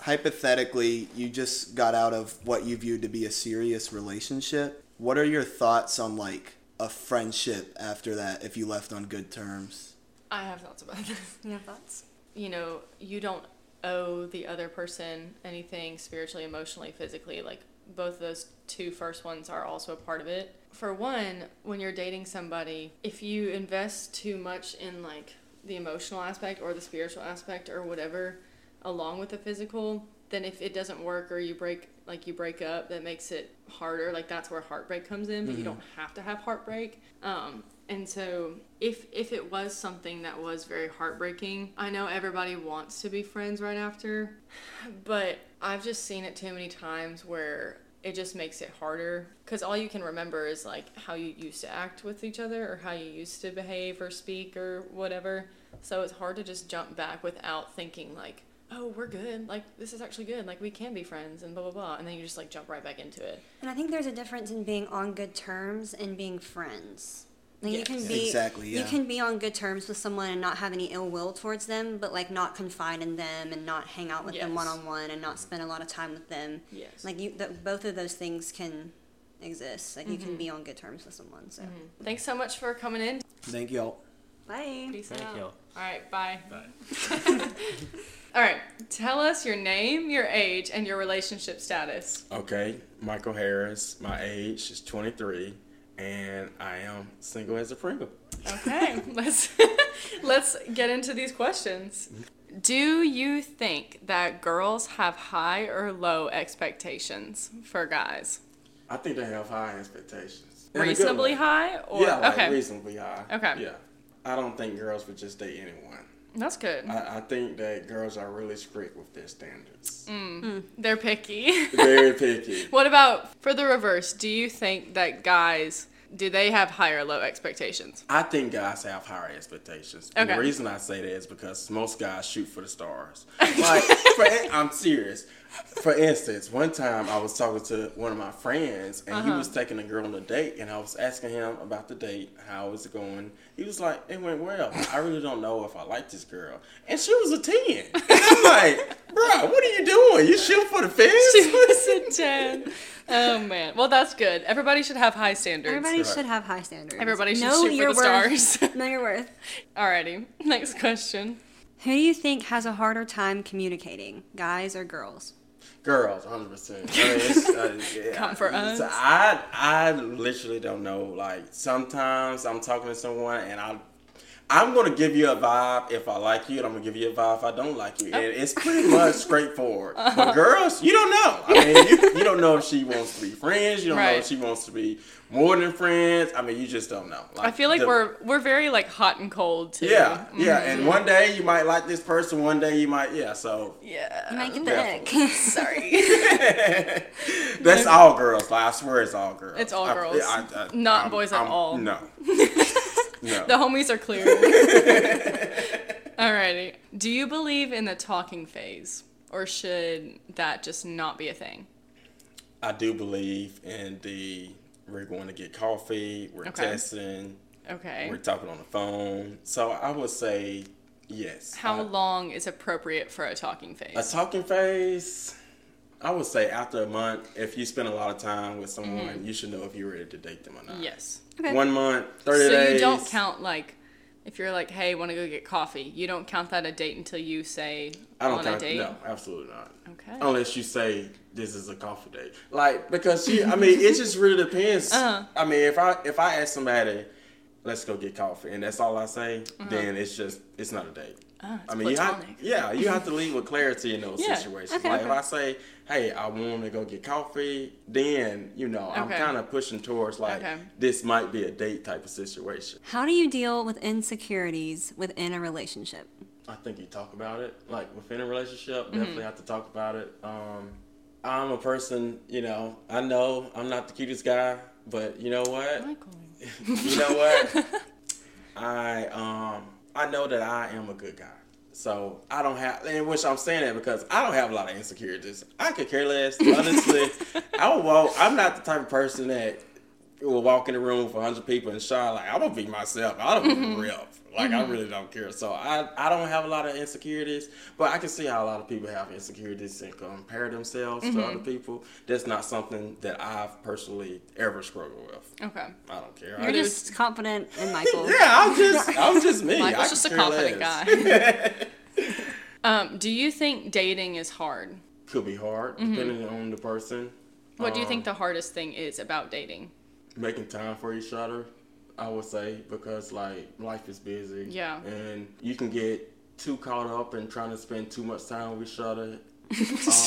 [SPEAKER 5] hypothetically, you just got out of what you viewed to be a serious relationship. What are your thoughts on like a friendship after that if you left on good terms?
[SPEAKER 1] I have thoughts about *laughs* this.
[SPEAKER 2] You have thoughts?
[SPEAKER 1] You know, you don't owe the other person anything spiritually, emotionally, physically. Like both those two first ones are also a part of it. For one, when you're dating somebody, if you invest too much in like the emotional aspect or the spiritual aspect or whatever, along with the physical, then if it doesn't work or you break like you break up, that makes it harder. Like that's where heartbreak comes in, but you don't have to have heartbreak. Um, and so if if it was something that was very heartbreaking, I know everybody wants to be friends right after, but I've just seen it too many times where it just makes it harder because all you can remember is like how you used to act with each other or how you used to behave or speak or whatever. So it's hard to just jump back without thinking like, oh, we're good. Like this is actually good. Like we can be friends and blah blah blah. And then you just like jump right back into it.
[SPEAKER 2] And I think there's a difference in being on good terms and being friends. Like you can be
[SPEAKER 5] Exactly, yeah.
[SPEAKER 2] You can be on good terms with someone and not have any ill will towards them, but like not confide in them and not hang out with them one on one and not spend a lot of time with them.
[SPEAKER 1] Yes.
[SPEAKER 2] Like you, the, both of those things can exist. Like you
[SPEAKER 1] Mm-hmm.
[SPEAKER 2] can be on good terms with someone. So
[SPEAKER 1] Thanks so much for coming in.
[SPEAKER 5] Thank y'all.
[SPEAKER 2] bye.
[SPEAKER 1] Peace
[SPEAKER 4] Thank
[SPEAKER 1] out.
[SPEAKER 4] you.
[SPEAKER 1] All right, bye.
[SPEAKER 4] Bye. *laughs*
[SPEAKER 1] All right, tell us your name, your age, and your relationship status.
[SPEAKER 6] Okay, Michael Harris. My age is 23, and I am single as a Pringle.
[SPEAKER 1] Okay, *laughs* let's *laughs* let's get into these questions. Do you think that girls have high or low expectations for guys?
[SPEAKER 6] I think they have high expectations. In
[SPEAKER 1] Reasonably high or
[SPEAKER 6] yeah, like
[SPEAKER 1] okay.
[SPEAKER 6] reasonably high.
[SPEAKER 1] Okay.
[SPEAKER 6] Yeah. I don't think girls would just date anyone.
[SPEAKER 1] That's good.
[SPEAKER 6] I, I think that girls are really strict with their standards.
[SPEAKER 1] Mm. They're picky. *laughs*
[SPEAKER 6] Very picky. *laughs*
[SPEAKER 1] what about for the reverse? Do you think that guys do they have high or low expectations?
[SPEAKER 6] I think guys have higher expectations. And
[SPEAKER 1] Okay.
[SPEAKER 6] the reason I say that is because most guys shoot for the stars. *laughs* Like, for, I'm serious. For instance, one time I was talking to one of my friends, and he uh-huh. was taking a girl on a date, and I was asking him about the date, how is it going? He was like, "It went well. I really don't know if I like this girl." And she was a ten. *laughs* And I'm like, "Bro, what are you doing? You shooting for the fence?"
[SPEAKER 1] She was a 10. Oh man. Well, that's good. Everybody should have high standards.
[SPEAKER 2] Everybody
[SPEAKER 6] Right.
[SPEAKER 2] should have high standards.
[SPEAKER 1] Everybody should
[SPEAKER 2] know
[SPEAKER 1] shoot for
[SPEAKER 2] your
[SPEAKER 1] the
[SPEAKER 2] worth.
[SPEAKER 1] stars. *laughs*
[SPEAKER 2] know your worth.
[SPEAKER 1] Alrighty. Next question.
[SPEAKER 2] Who do you think has a harder time communicating, guys or girls?
[SPEAKER 6] Girls, hundred percent. *laughs* uh,
[SPEAKER 1] Come for us.
[SPEAKER 6] I I literally don't know. Like sometimes I'm talking to someone and I. I'm gonna give you a vibe if I like you, and I'm gonna give you a vibe if I don't like you, and it's pretty much straightforward.
[SPEAKER 1] Uh-huh. *laughs*
[SPEAKER 6] But girls, you don't know. I mean, you, you don't know if she wants to be friends. You don't know if she wants to be more than friends. I mean, you just don't know.
[SPEAKER 1] I feel like
[SPEAKER 6] the-
[SPEAKER 1] we're we're very like hot and cold too.
[SPEAKER 6] yeah, yeah.
[SPEAKER 1] Mm-hmm.
[SPEAKER 6] And one day you might like this person, one day you might, yeah. So
[SPEAKER 1] Yeah.
[SPEAKER 2] You might get the
[SPEAKER 6] definitely.
[SPEAKER 2] ick. *laughs*
[SPEAKER 1] Sorry. *laughs*
[SPEAKER 6] That's all girls. Like, I swear it's all girls.
[SPEAKER 1] It's all
[SPEAKER 6] I-
[SPEAKER 1] girls. Not boys at all.
[SPEAKER 6] No. *laughs* no.
[SPEAKER 1] the homies are clear. Alrighty. Do you believe in the talking phase, or should that just not be a thing?
[SPEAKER 6] I do believe in the we're going to get coffee, we're
[SPEAKER 1] Okay.
[SPEAKER 6] testing,
[SPEAKER 1] Okay.
[SPEAKER 6] we're talking on the phone. So I would say yes.
[SPEAKER 1] How
[SPEAKER 6] I-
[SPEAKER 1] long is appropriate for a talking phase?
[SPEAKER 6] A talking phase, I would say after a month, if you spend a lot of time with someone, you should know if you're ready to date them or not.
[SPEAKER 1] Mm-hmm. Yes.
[SPEAKER 2] Okay.
[SPEAKER 6] One month, 30
[SPEAKER 1] So
[SPEAKER 6] days.
[SPEAKER 1] So you don't count like if you're like, hey, want to go get coffee? You don't count that a date until you say
[SPEAKER 6] I don't
[SPEAKER 1] on
[SPEAKER 6] count.
[SPEAKER 1] a date.
[SPEAKER 6] No, absolutely not.
[SPEAKER 1] Okay.
[SPEAKER 6] Unless you say this is a coffee date, like because you, I mean, it just really depends.
[SPEAKER 1] Uh-huh.
[SPEAKER 6] I mean, if I if I ask somebody, let's go get coffee, and that's all I say,
[SPEAKER 1] Uh-huh.
[SPEAKER 6] then it's just it's not a date.
[SPEAKER 1] Ah,
[SPEAKER 6] I mean, you have,
[SPEAKER 1] platonic.
[SPEAKER 6] yeah, you have to lead with clarity in those *laughs*
[SPEAKER 1] Yeah,
[SPEAKER 6] situations.
[SPEAKER 2] okay,
[SPEAKER 6] like
[SPEAKER 2] okay.
[SPEAKER 6] if I say, "Hey, I want to go get coffee," then you know I'm kind of pushing towards like
[SPEAKER 1] Okay.
[SPEAKER 6] this might be a date type of situation.
[SPEAKER 2] How do you deal with insecurities within a relationship?
[SPEAKER 6] I think you talk about it. Like within a relationship,
[SPEAKER 1] Mm-hmm.
[SPEAKER 6] definitely have to talk about it. Um, I'm a person, you know, I know I'm not the cutest guy, but you know what?
[SPEAKER 1] Michael. *laughs*
[SPEAKER 6] you know what? *laughs* I um I know that I am a good guy. So I don't have, in which I'm saying that because I don't have a lot of insecurities. I could care less. Honestly, *laughs* I walk. I'm not the type of person that will walk in the room for 100 people and shine like I'm gonna be myself. I don't give a rip. Like I really don't care. So I I don't have a lot of insecurities, but I can see how a lot of people have insecurities and compare themselves to other people. That's not something that I've personally ever struggled with.
[SPEAKER 1] Okay.
[SPEAKER 6] I don't care. I
[SPEAKER 2] You're
[SPEAKER 6] just-
[SPEAKER 2] just confident in *laughs* Michael.
[SPEAKER 6] yeah, I'm just I'm just me.
[SPEAKER 1] Michael's
[SPEAKER 6] I
[SPEAKER 1] just a confident
[SPEAKER 6] less.
[SPEAKER 1] guy. *laughs* um, do you think dating is hard?
[SPEAKER 6] Could be hard
[SPEAKER 1] Mm-hmm.
[SPEAKER 6] depending on the person.
[SPEAKER 1] What do you
[SPEAKER 6] Um,
[SPEAKER 1] think the hardest thing is about dating?
[SPEAKER 6] Making time for each other, I would say, because like life is busy.
[SPEAKER 1] Yeah.
[SPEAKER 6] And you can get too caught up in trying to spend too much time with each other. *laughs*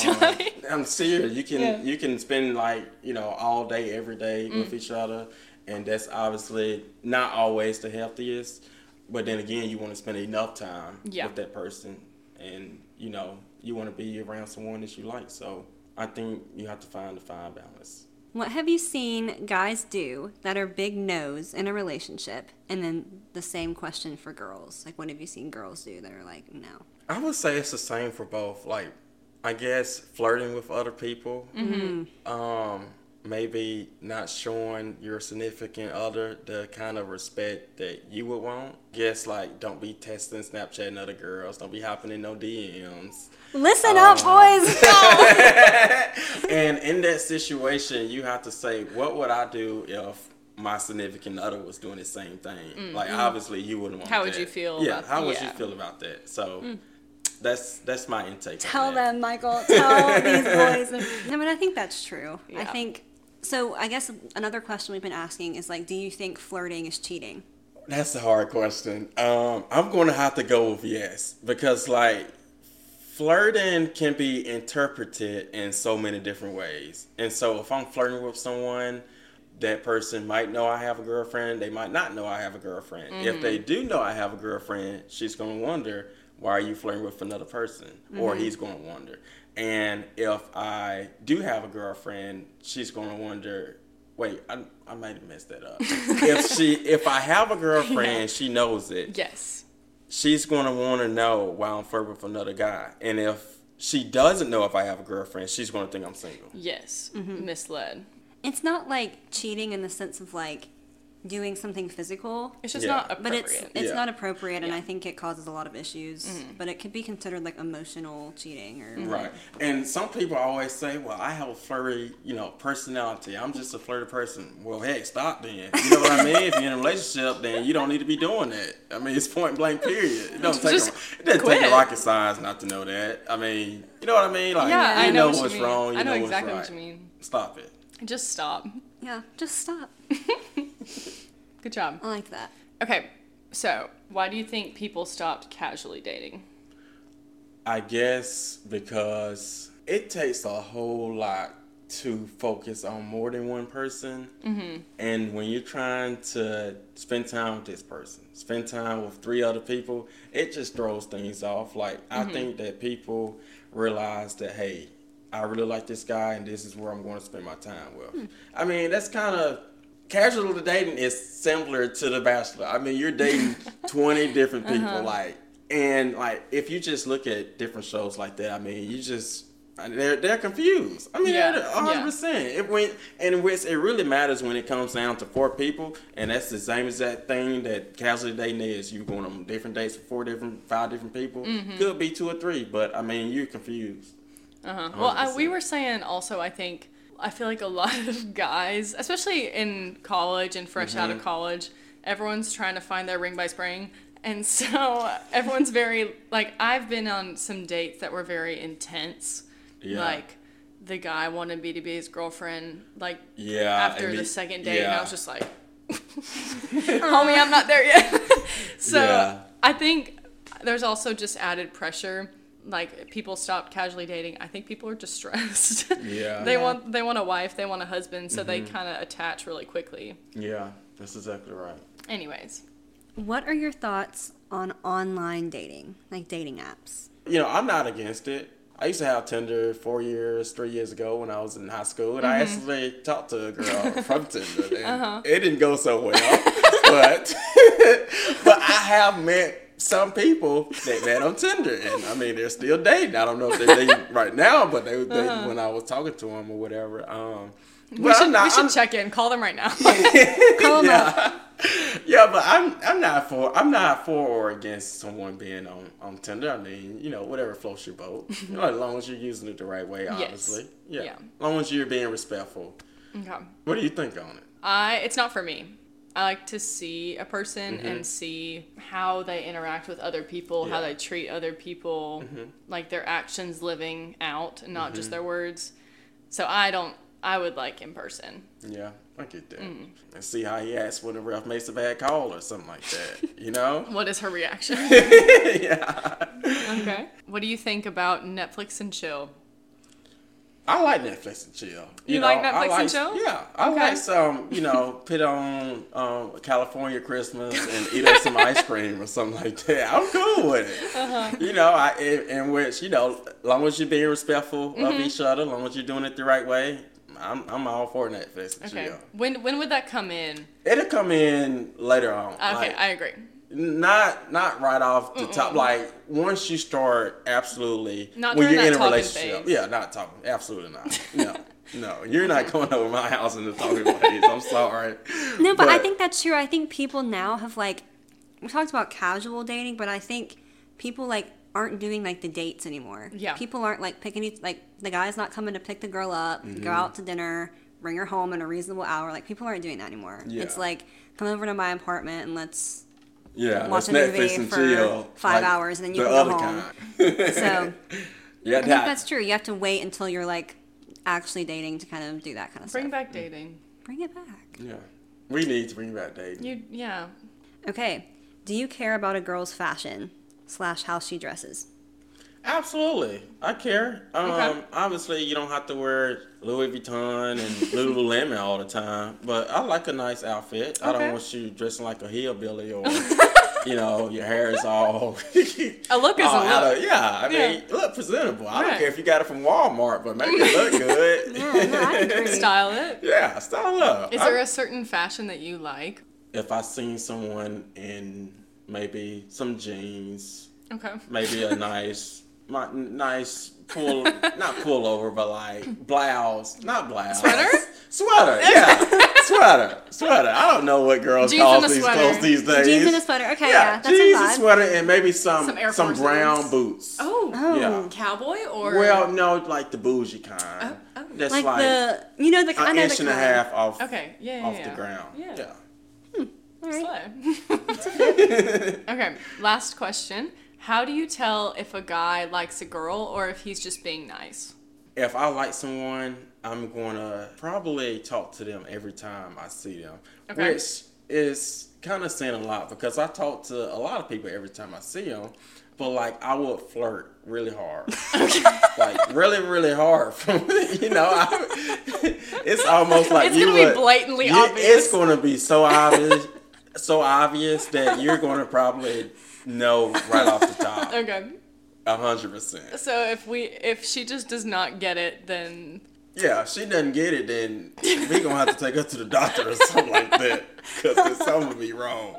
[SPEAKER 6] Um, I'm serious. You can
[SPEAKER 1] Yeah.
[SPEAKER 6] you can spend like you know all day every day
[SPEAKER 1] Mm.
[SPEAKER 6] with each other, and that's obviously not always the healthiest. But then again, you want to spend enough time
[SPEAKER 1] Yeah.
[SPEAKER 6] with that person, and you know you want to be around someone that you like. So I think you have to find the fine balance.
[SPEAKER 2] What have you seen guys do that are big no's in a relationship? And then the same question for girls. Like, what have you seen girls do that are like, no?
[SPEAKER 6] I would say it's the same for both. Like, I guess flirting with other people. Um, maybe not showing your significant other the kind of respect that you would want. Guess like don't be texting, Snapchatting other girls. Don't be hopping in no DMs.
[SPEAKER 2] Listen up, boys! *laughs*
[SPEAKER 6] And in that situation, you have to say, what would I do if my significant other was doing the same thing? Like, obviously, you wouldn't want.
[SPEAKER 1] Mm-hmm. How would you feel
[SPEAKER 6] Yeah,
[SPEAKER 1] about-
[SPEAKER 6] how would
[SPEAKER 1] yeah. Mm.
[SPEAKER 6] you feel about that? So. That's that's my intake. on
[SPEAKER 2] Tell
[SPEAKER 6] that.
[SPEAKER 2] them, Michael. Tell *laughs* these boys. *laughs* No, but I think that's true. I think so. I guess another question we've been asking is like, do you think flirting is cheating?
[SPEAKER 6] That's a hard question. Um, I'm going to have to go with yes because like flirting can be interpreted in so many different ways. And so if I'm flirting with someone, that person might know I have a girlfriend. They might not know I have a girlfriend. If they do know I have a girlfriend, she's going to wonder why are you flirting with another person, or he's going to wonder. And if I do have a girlfriend, she's going to wonder. Wait, I, I might have messed that up. *laughs* if she, if I have a girlfriend, *laughs* she knows it
[SPEAKER 1] yes.
[SPEAKER 6] she's going to want to know why I'm flirting with another guy. And if she doesn't know if I have a girlfriend, she's going to think I'm single.
[SPEAKER 1] Yes.
[SPEAKER 2] Mm-hmm.
[SPEAKER 1] Misled.
[SPEAKER 2] It's not like cheating in the sense of like doing something physical,
[SPEAKER 1] It's just
[SPEAKER 6] Yeah.
[SPEAKER 1] not
[SPEAKER 2] but
[SPEAKER 1] appropriate.
[SPEAKER 2] it's it's
[SPEAKER 6] Yeah.
[SPEAKER 2] not appropriate, and I think it causes a lot of issues. Mm-hmm. But it could be considered like emotional cheating or mm-hmm.
[SPEAKER 6] Right. And some people always say, well, I have a flirty, you know, personality. I'm just a flirty person. Well, hey, stop then. You know what I mean? If you're in a relationship, then you don't need to be doing that. I mean, it's point blank, period. It doesn't take, a, it doesn't take a
[SPEAKER 1] quit.
[SPEAKER 6] rocket science not to know that. I mean, you know what I mean? Like,
[SPEAKER 1] yeah,
[SPEAKER 6] you
[SPEAKER 1] I know, what
[SPEAKER 6] what's
[SPEAKER 1] you mean.
[SPEAKER 6] wrong. You
[SPEAKER 1] I know,
[SPEAKER 6] know,
[SPEAKER 1] exactly
[SPEAKER 6] what's
[SPEAKER 1] what you mean.
[SPEAKER 6] Stop it.
[SPEAKER 1] Just stop.
[SPEAKER 2] yeah. Just stop. *laughs* *laughs*
[SPEAKER 1] Good job.
[SPEAKER 2] I like that.
[SPEAKER 1] Okay, so why do you think people stopped casually dating?
[SPEAKER 6] I guess because it takes a whole lot to focus on more than one person. Mm-hmm. And when you're trying to spend time with this person, spend time with three other people, it just throws things off. Like, I think that people realize that, hey, I really like this guy and this is where I'm going to spend my time with. I mean, that's kind of casual dating is similar to the bachelor. I mean, you're dating *laughs* 20 different people like and like if you just look at different shows like that, I mean, you just they're they're confused. I mean,
[SPEAKER 1] Yeah,
[SPEAKER 6] they're
[SPEAKER 1] yeah.
[SPEAKER 6] 100. percent It went and it really matters when it comes down to four people, and that's the same exact thing that casual dating is. You going on different dates with four different, five different people.
[SPEAKER 1] Mm-hmm.
[SPEAKER 6] Could be two or three, but I mean, you're confused.
[SPEAKER 1] Uh-huh. Well, I, we were saying also, I think, I feel like a lot of *laughs* guys, especially in college and fresh out
[SPEAKER 6] Mm-hmm.
[SPEAKER 1] of college, everyone's trying to find their ring by spring. And *laughs* so everyone's very, like, I've been on some dates that were very intense.
[SPEAKER 6] Yeah.
[SPEAKER 1] Like, the guy wanted me to be his girlfriend, like,
[SPEAKER 6] Yeah.
[SPEAKER 1] after the
[SPEAKER 6] the-
[SPEAKER 1] second date. And I was just like, *laughs* homie, I'm not there yet. so
[SPEAKER 6] Yeah.
[SPEAKER 1] I think there's also just added pressure. Like people stopped casually dating. I think people are distressed. *laughs*
[SPEAKER 6] Yeah.
[SPEAKER 1] they
[SPEAKER 2] Yeah.
[SPEAKER 1] want they want a wife, they want a husband, so
[SPEAKER 6] Mm-hmm.
[SPEAKER 1] they kind of attach really quickly.
[SPEAKER 6] Yeah, that's exactly right.
[SPEAKER 1] Anyways,
[SPEAKER 2] What are your thoughts on online dating, like dating apps?
[SPEAKER 6] you know, I'm not against it. I used to have Tinder four years, three years ago when I was in high school, and I actually talked to a girl *laughs* from Tinder, and it didn't go so well. *laughs* but *laughs* but I have met some people that met on Tinder, and I mean they're still dating. I don't know if they're dating *laughs* right now, but they were dating when I was talking to them or whatever. Um,
[SPEAKER 1] we should
[SPEAKER 6] not-
[SPEAKER 1] we should
[SPEAKER 6] I'm-
[SPEAKER 1] check in. Call them right now. *laughs*
[SPEAKER 2] Call 'em up.
[SPEAKER 6] yeah. yeah, but I'm I'm not for I'm not for or against someone being on, on Tinder. I mean, you know, whatever floats your boat. You know, as long as you're using it the right way, obviously. Yeah.
[SPEAKER 1] Yeah.
[SPEAKER 6] As long as you're being respectful.
[SPEAKER 1] okay.
[SPEAKER 6] What do you think on it?
[SPEAKER 1] I it's not for me. I like to see a person
[SPEAKER 6] Mm-hmm.
[SPEAKER 1] and see how they interact with other people, how they treat other people,
[SPEAKER 6] Mm-hmm.
[SPEAKER 1] like their actions living out and not just their words. So I don't I would like in person.
[SPEAKER 6] Yeah, I get that.
[SPEAKER 1] Mm.
[SPEAKER 6] And see how he acts when the ref makes a bad call or something like that. You *laughs* know?
[SPEAKER 1] What is her reaction? *laughs*
[SPEAKER 6] yeah.
[SPEAKER 1] okay. What do you think about Netflix and chill?
[SPEAKER 6] I like Netflix and chill.
[SPEAKER 1] You like
[SPEAKER 6] I
[SPEAKER 1] Netflix and chill?
[SPEAKER 6] Yeah, I
[SPEAKER 1] Okay.
[SPEAKER 6] like some. You know, *laughs* put on um, California Christmas and eat up some ice cream or something like that. I'm cool with it.
[SPEAKER 1] Uh-huh.
[SPEAKER 6] You know, I in, in which you know, long as you're being respectful
[SPEAKER 1] Mm-hmm.
[SPEAKER 6] of each other, long as you're doing it the right way, I'm I'm all for Netflix and
[SPEAKER 1] Okay.
[SPEAKER 6] chill.
[SPEAKER 1] When when would that come in?
[SPEAKER 6] It'll come in later on.
[SPEAKER 1] Okay,
[SPEAKER 6] like,
[SPEAKER 1] I agree.
[SPEAKER 6] Not not right off the top. Like once you start, absolutely.
[SPEAKER 1] Not
[SPEAKER 6] when you're
[SPEAKER 1] that
[SPEAKER 6] in a
[SPEAKER 1] talking
[SPEAKER 6] relationship.
[SPEAKER 1] phase.
[SPEAKER 6] Yeah, not talking. Absolutely not. *laughs* No, no. You're not coming over my house in the talking phase. I'm sorry.
[SPEAKER 2] No, but, I think that's true. I think people now have like we talked about casual dating, but I think people like aren't doing like the dates anymore.
[SPEAKER 1] Yeah.
[SPEAKER 2] People aren't like picking each like the guy's not coming to pick the girl up, go mm-hmm. out to dinner, bring her home in a reasonable hour. Like people aren't doing that anymore.
[SPEAKER 6] Yeah.
[SPEAKER 2] It's like come over to my apartment and let's
[SPEAKER 6] yeah,
[SPEAKER 2] watch a movie
[SPEAKER 6] Netflix and
[SPEAKER 2] for
[SPEAKER 6] chill.
[SPEAKER 2] five hours and then you
[SPEAKER 6] the
[SPEAKER 2] can go
[SPEAKER 6] other
[SPEAKER 2] home.
[SPEAKER 6] kind.
[SPEAKER 2] so *laughs*
[SPEAKER 6] yeah,
[SPEAKER 2] I think that's true. You have to wait until you're like actually dating to kind of do that kind of
[SPEAKER 1] Bring
[SPEAKER 2] stuff.
[SPEAKER 1] Bring back dating.
[SPEAKER 2] Bring it back.
[SPEAKER 6] Yeah, we need to bring back dating.
[SPEAKER 1] You yeah.
[SPEAKER 2] Okay. Do you care about a girl's fashion slash how she dresses?
[SPEAKER 6] Absolutely, I care. Um,
[SPEAKER 1] Okay.
[SPEAKER 6] obviously, you don't have to wear Louis Vuitton and *laughs* Lululemon all the time, but I like a nice outfit. I don't want you dressing like a hillbilly or, *laughs* you know, your hair is all. *laughs*
[SPEAKER 1] A look is a
[SPEAKER 6] all out
[SPEAKER 1] look.
[SPEAKER 6] of- yeah, I mean,
[SPEAKER 1] Yeah.
[SPEAKER 6] look presentable. I don't care if you got it from Walmart, but make it look good.
[SPEAKER 2] Yeah, no, I agree.
[SPEAKER 1] Style it.
[SPEAKER 6] yeah, style up.
[SPEAKER 1] Is
[SPEAKER 6] I-
[SPEAKER 1] there a certain fashion that you like?
[SPEAKER 6] if I seen someone in maybe some jeans,
[SPEAKER 1] Okay.
[SPEAKER 6] maybe a nice, my, nice pull, not pull over, but like blouse, not blouse.
[SPEAKER 1] Sweater?
[SPEAKER 6] Sweater, *laughs* yeah, sweater, sweater. I don't know what girls
[SPEAKER 1] Jeans
[SPEAKER 6] call these
[SPEAKER 1] sweater.
[SPEAKER 6] clothes these days.
[SPEAKER 2] Jeans and a sweater. Okay, yeah,
[SPEAKER 6] yeah,
[SPEAKER 2] that's
[SPEAKER 6] jeans
[SPEAKER 2] a
[SPEAKER 6] and
[SPEAKER 2] vibe.
[SPEAKER 6] sweater, and maybe some
[SPEAKER 1] Some Air
[SPEAKER 6] some, brown
[SPEAKER 1] Ones.
[SPEAKER 6] boots.
[SPEAKER 1] Oh. oh.
[SPEAKER 6] Yeah.
[SPEAKER 1] Cowboy or
[SPEAKER 6] Well, no, like the bougie kind.
[SPEAKER 1] Oh, oh.
[SPEAKER 6] That's
[SPEAKER 2] Like,
[SPEAKER 6] like,
[SPEAKER 2] the you know the I
[SPEAKER 6] an
[SPEAKER 2] know
[SPEAKER 6] inch
[SPEAKER 2] the
[SPEAKER 6] and a half off
[SPEAKER 1] Okay. Yeah. yeah
[SPEAKER 6] off
[SPEAKER 1] yeah.
[SPEAKER 6] the ground.
[SPEAKER 1] Yeah.
[SPEAKER 6] yeah.
[SPEAKER 2] Hmm, all right.
[SPEAKER 1] Slay. *laughs* *laughs* okay. Last question. How do you tell if a guy likes a girl or if he's just being nice?
[SPEAKER 6] if I like someone, I'm gonna probably talk to them every time I see them,
[SPEAKER 1] Okay.
[SPEAKER 6] which is kind of saying a lot because I talk to a lot of people every time I see them. But like I would flirt really hard, *laughs* like really, really hard. *laughs* You know, I, *laughs* it's almost like
[SPEAKER 1] It's
[SPEAKER 6] you
[SPEAKER 1] gonna be blatantly
[SPEAKER 6] you-
[SPEAKER 1] obvious.
[SPEAKER 6] It's gonna be so obvious, so obvious that you're gonna probably know right off the top, *laughs*
[SPEAKER 1] Okay.
[SPEAKER 6] a hundred percent.
[SPEAKER 1] So if we if she just does not get it, then
[SPEAKER 6] Yeah, if she doesn't get it, then we gonna have to take her to the doctor or something like that, because there's something be wrong.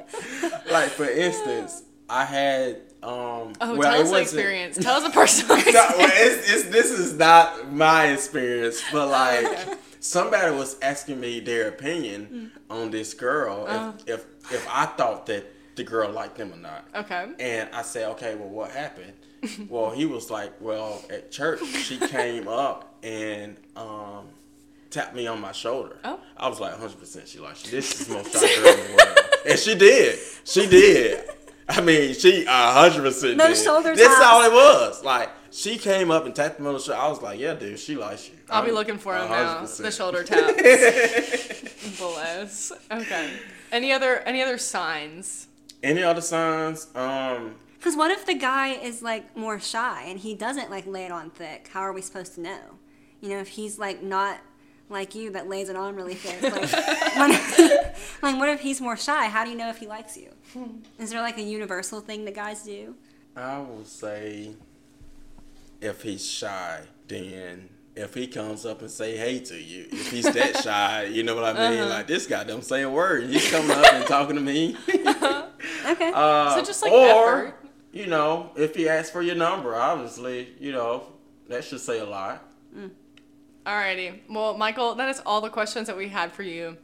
[SPEAKER 6] Like for instance, I had um.
[SPEAKER 1] oh,
[SPEAKER 6] well,
[SPEAKER 1] tell us the experience. Tell us a personal *laughs*
[SPEAKER 6] No, well, it's, it's, this is not my experience, but like
[SPEAKER 1] okay.
[SPEAKER 6] somebody was asking me their opinion on this girl
[SPEAKER 1] Oh.
[SPEAKER 6] if, if if I thought that the girl liked them or not.
[SPEAKER 1] Okay.
[SPEAKER 6] And I said, okay, well, what happened? *laughs* well, he was like, well, at church, she *laughs* came up and um, tapped me on my shoulder.
[SPEAKER 1] Oh.
[SPEAKER 6] I was like, 100% she likes you. This is the most shy girl in the world. And she did. She did. I mean, she 100%
[SPEAKER 2] No
[SPEAKER 6] did.
[SPEAKER 2] shoulder
[SPEAKER 6] This is
[SPEAKER 2] taps.
[SPEAKER 6] all it was. Like, she came up and tapped me on the shoulder. I was like, yeah, dude, she likes you.
[SPEAKER 1] I'll be
[SPEAKER 6] I'm
[SPEAKER 1] looking for him now.
[SPEAKER 6] 100%.
[SPEAKER 1] The shoulder *laughs* taps. Bless. Okay. Any other any other signs?
[SPEAKER 6] Any other signs? Um,
[SPEAKER 2] Because what if the guy is like more shy and he doesn't like lay it on thick? How are we supposed to know? You know, if he's like not like you that lays it on really thick. Like, *laughs* what, *laughs* like what if he's more shy? How do you know if he likes you? Is there like a universal thing that guys do?
[SPEAKER 6] I will say if he's shy, then if he comes up and say hey to you, if he's that *laughs* shy, you know what I mean?
[SPEAKER 1] Uh-huh.
[SPEAKER 6] Like this guy don't say a word. He's coming up and talking to me.
[SPEAKER 2] Okay.
[SPEAKER 6] Uh,
[SPEAKER 1] So just, like,
[SPEAKER 6] or,
[SPEAKER 1] effort.
[SPEAKER 6] you know, if he asks for your number, obviously, you know, that should say a lot.
[SPEAKER 1] Alrighty. Well, Michael, that is all the questions that we had for you.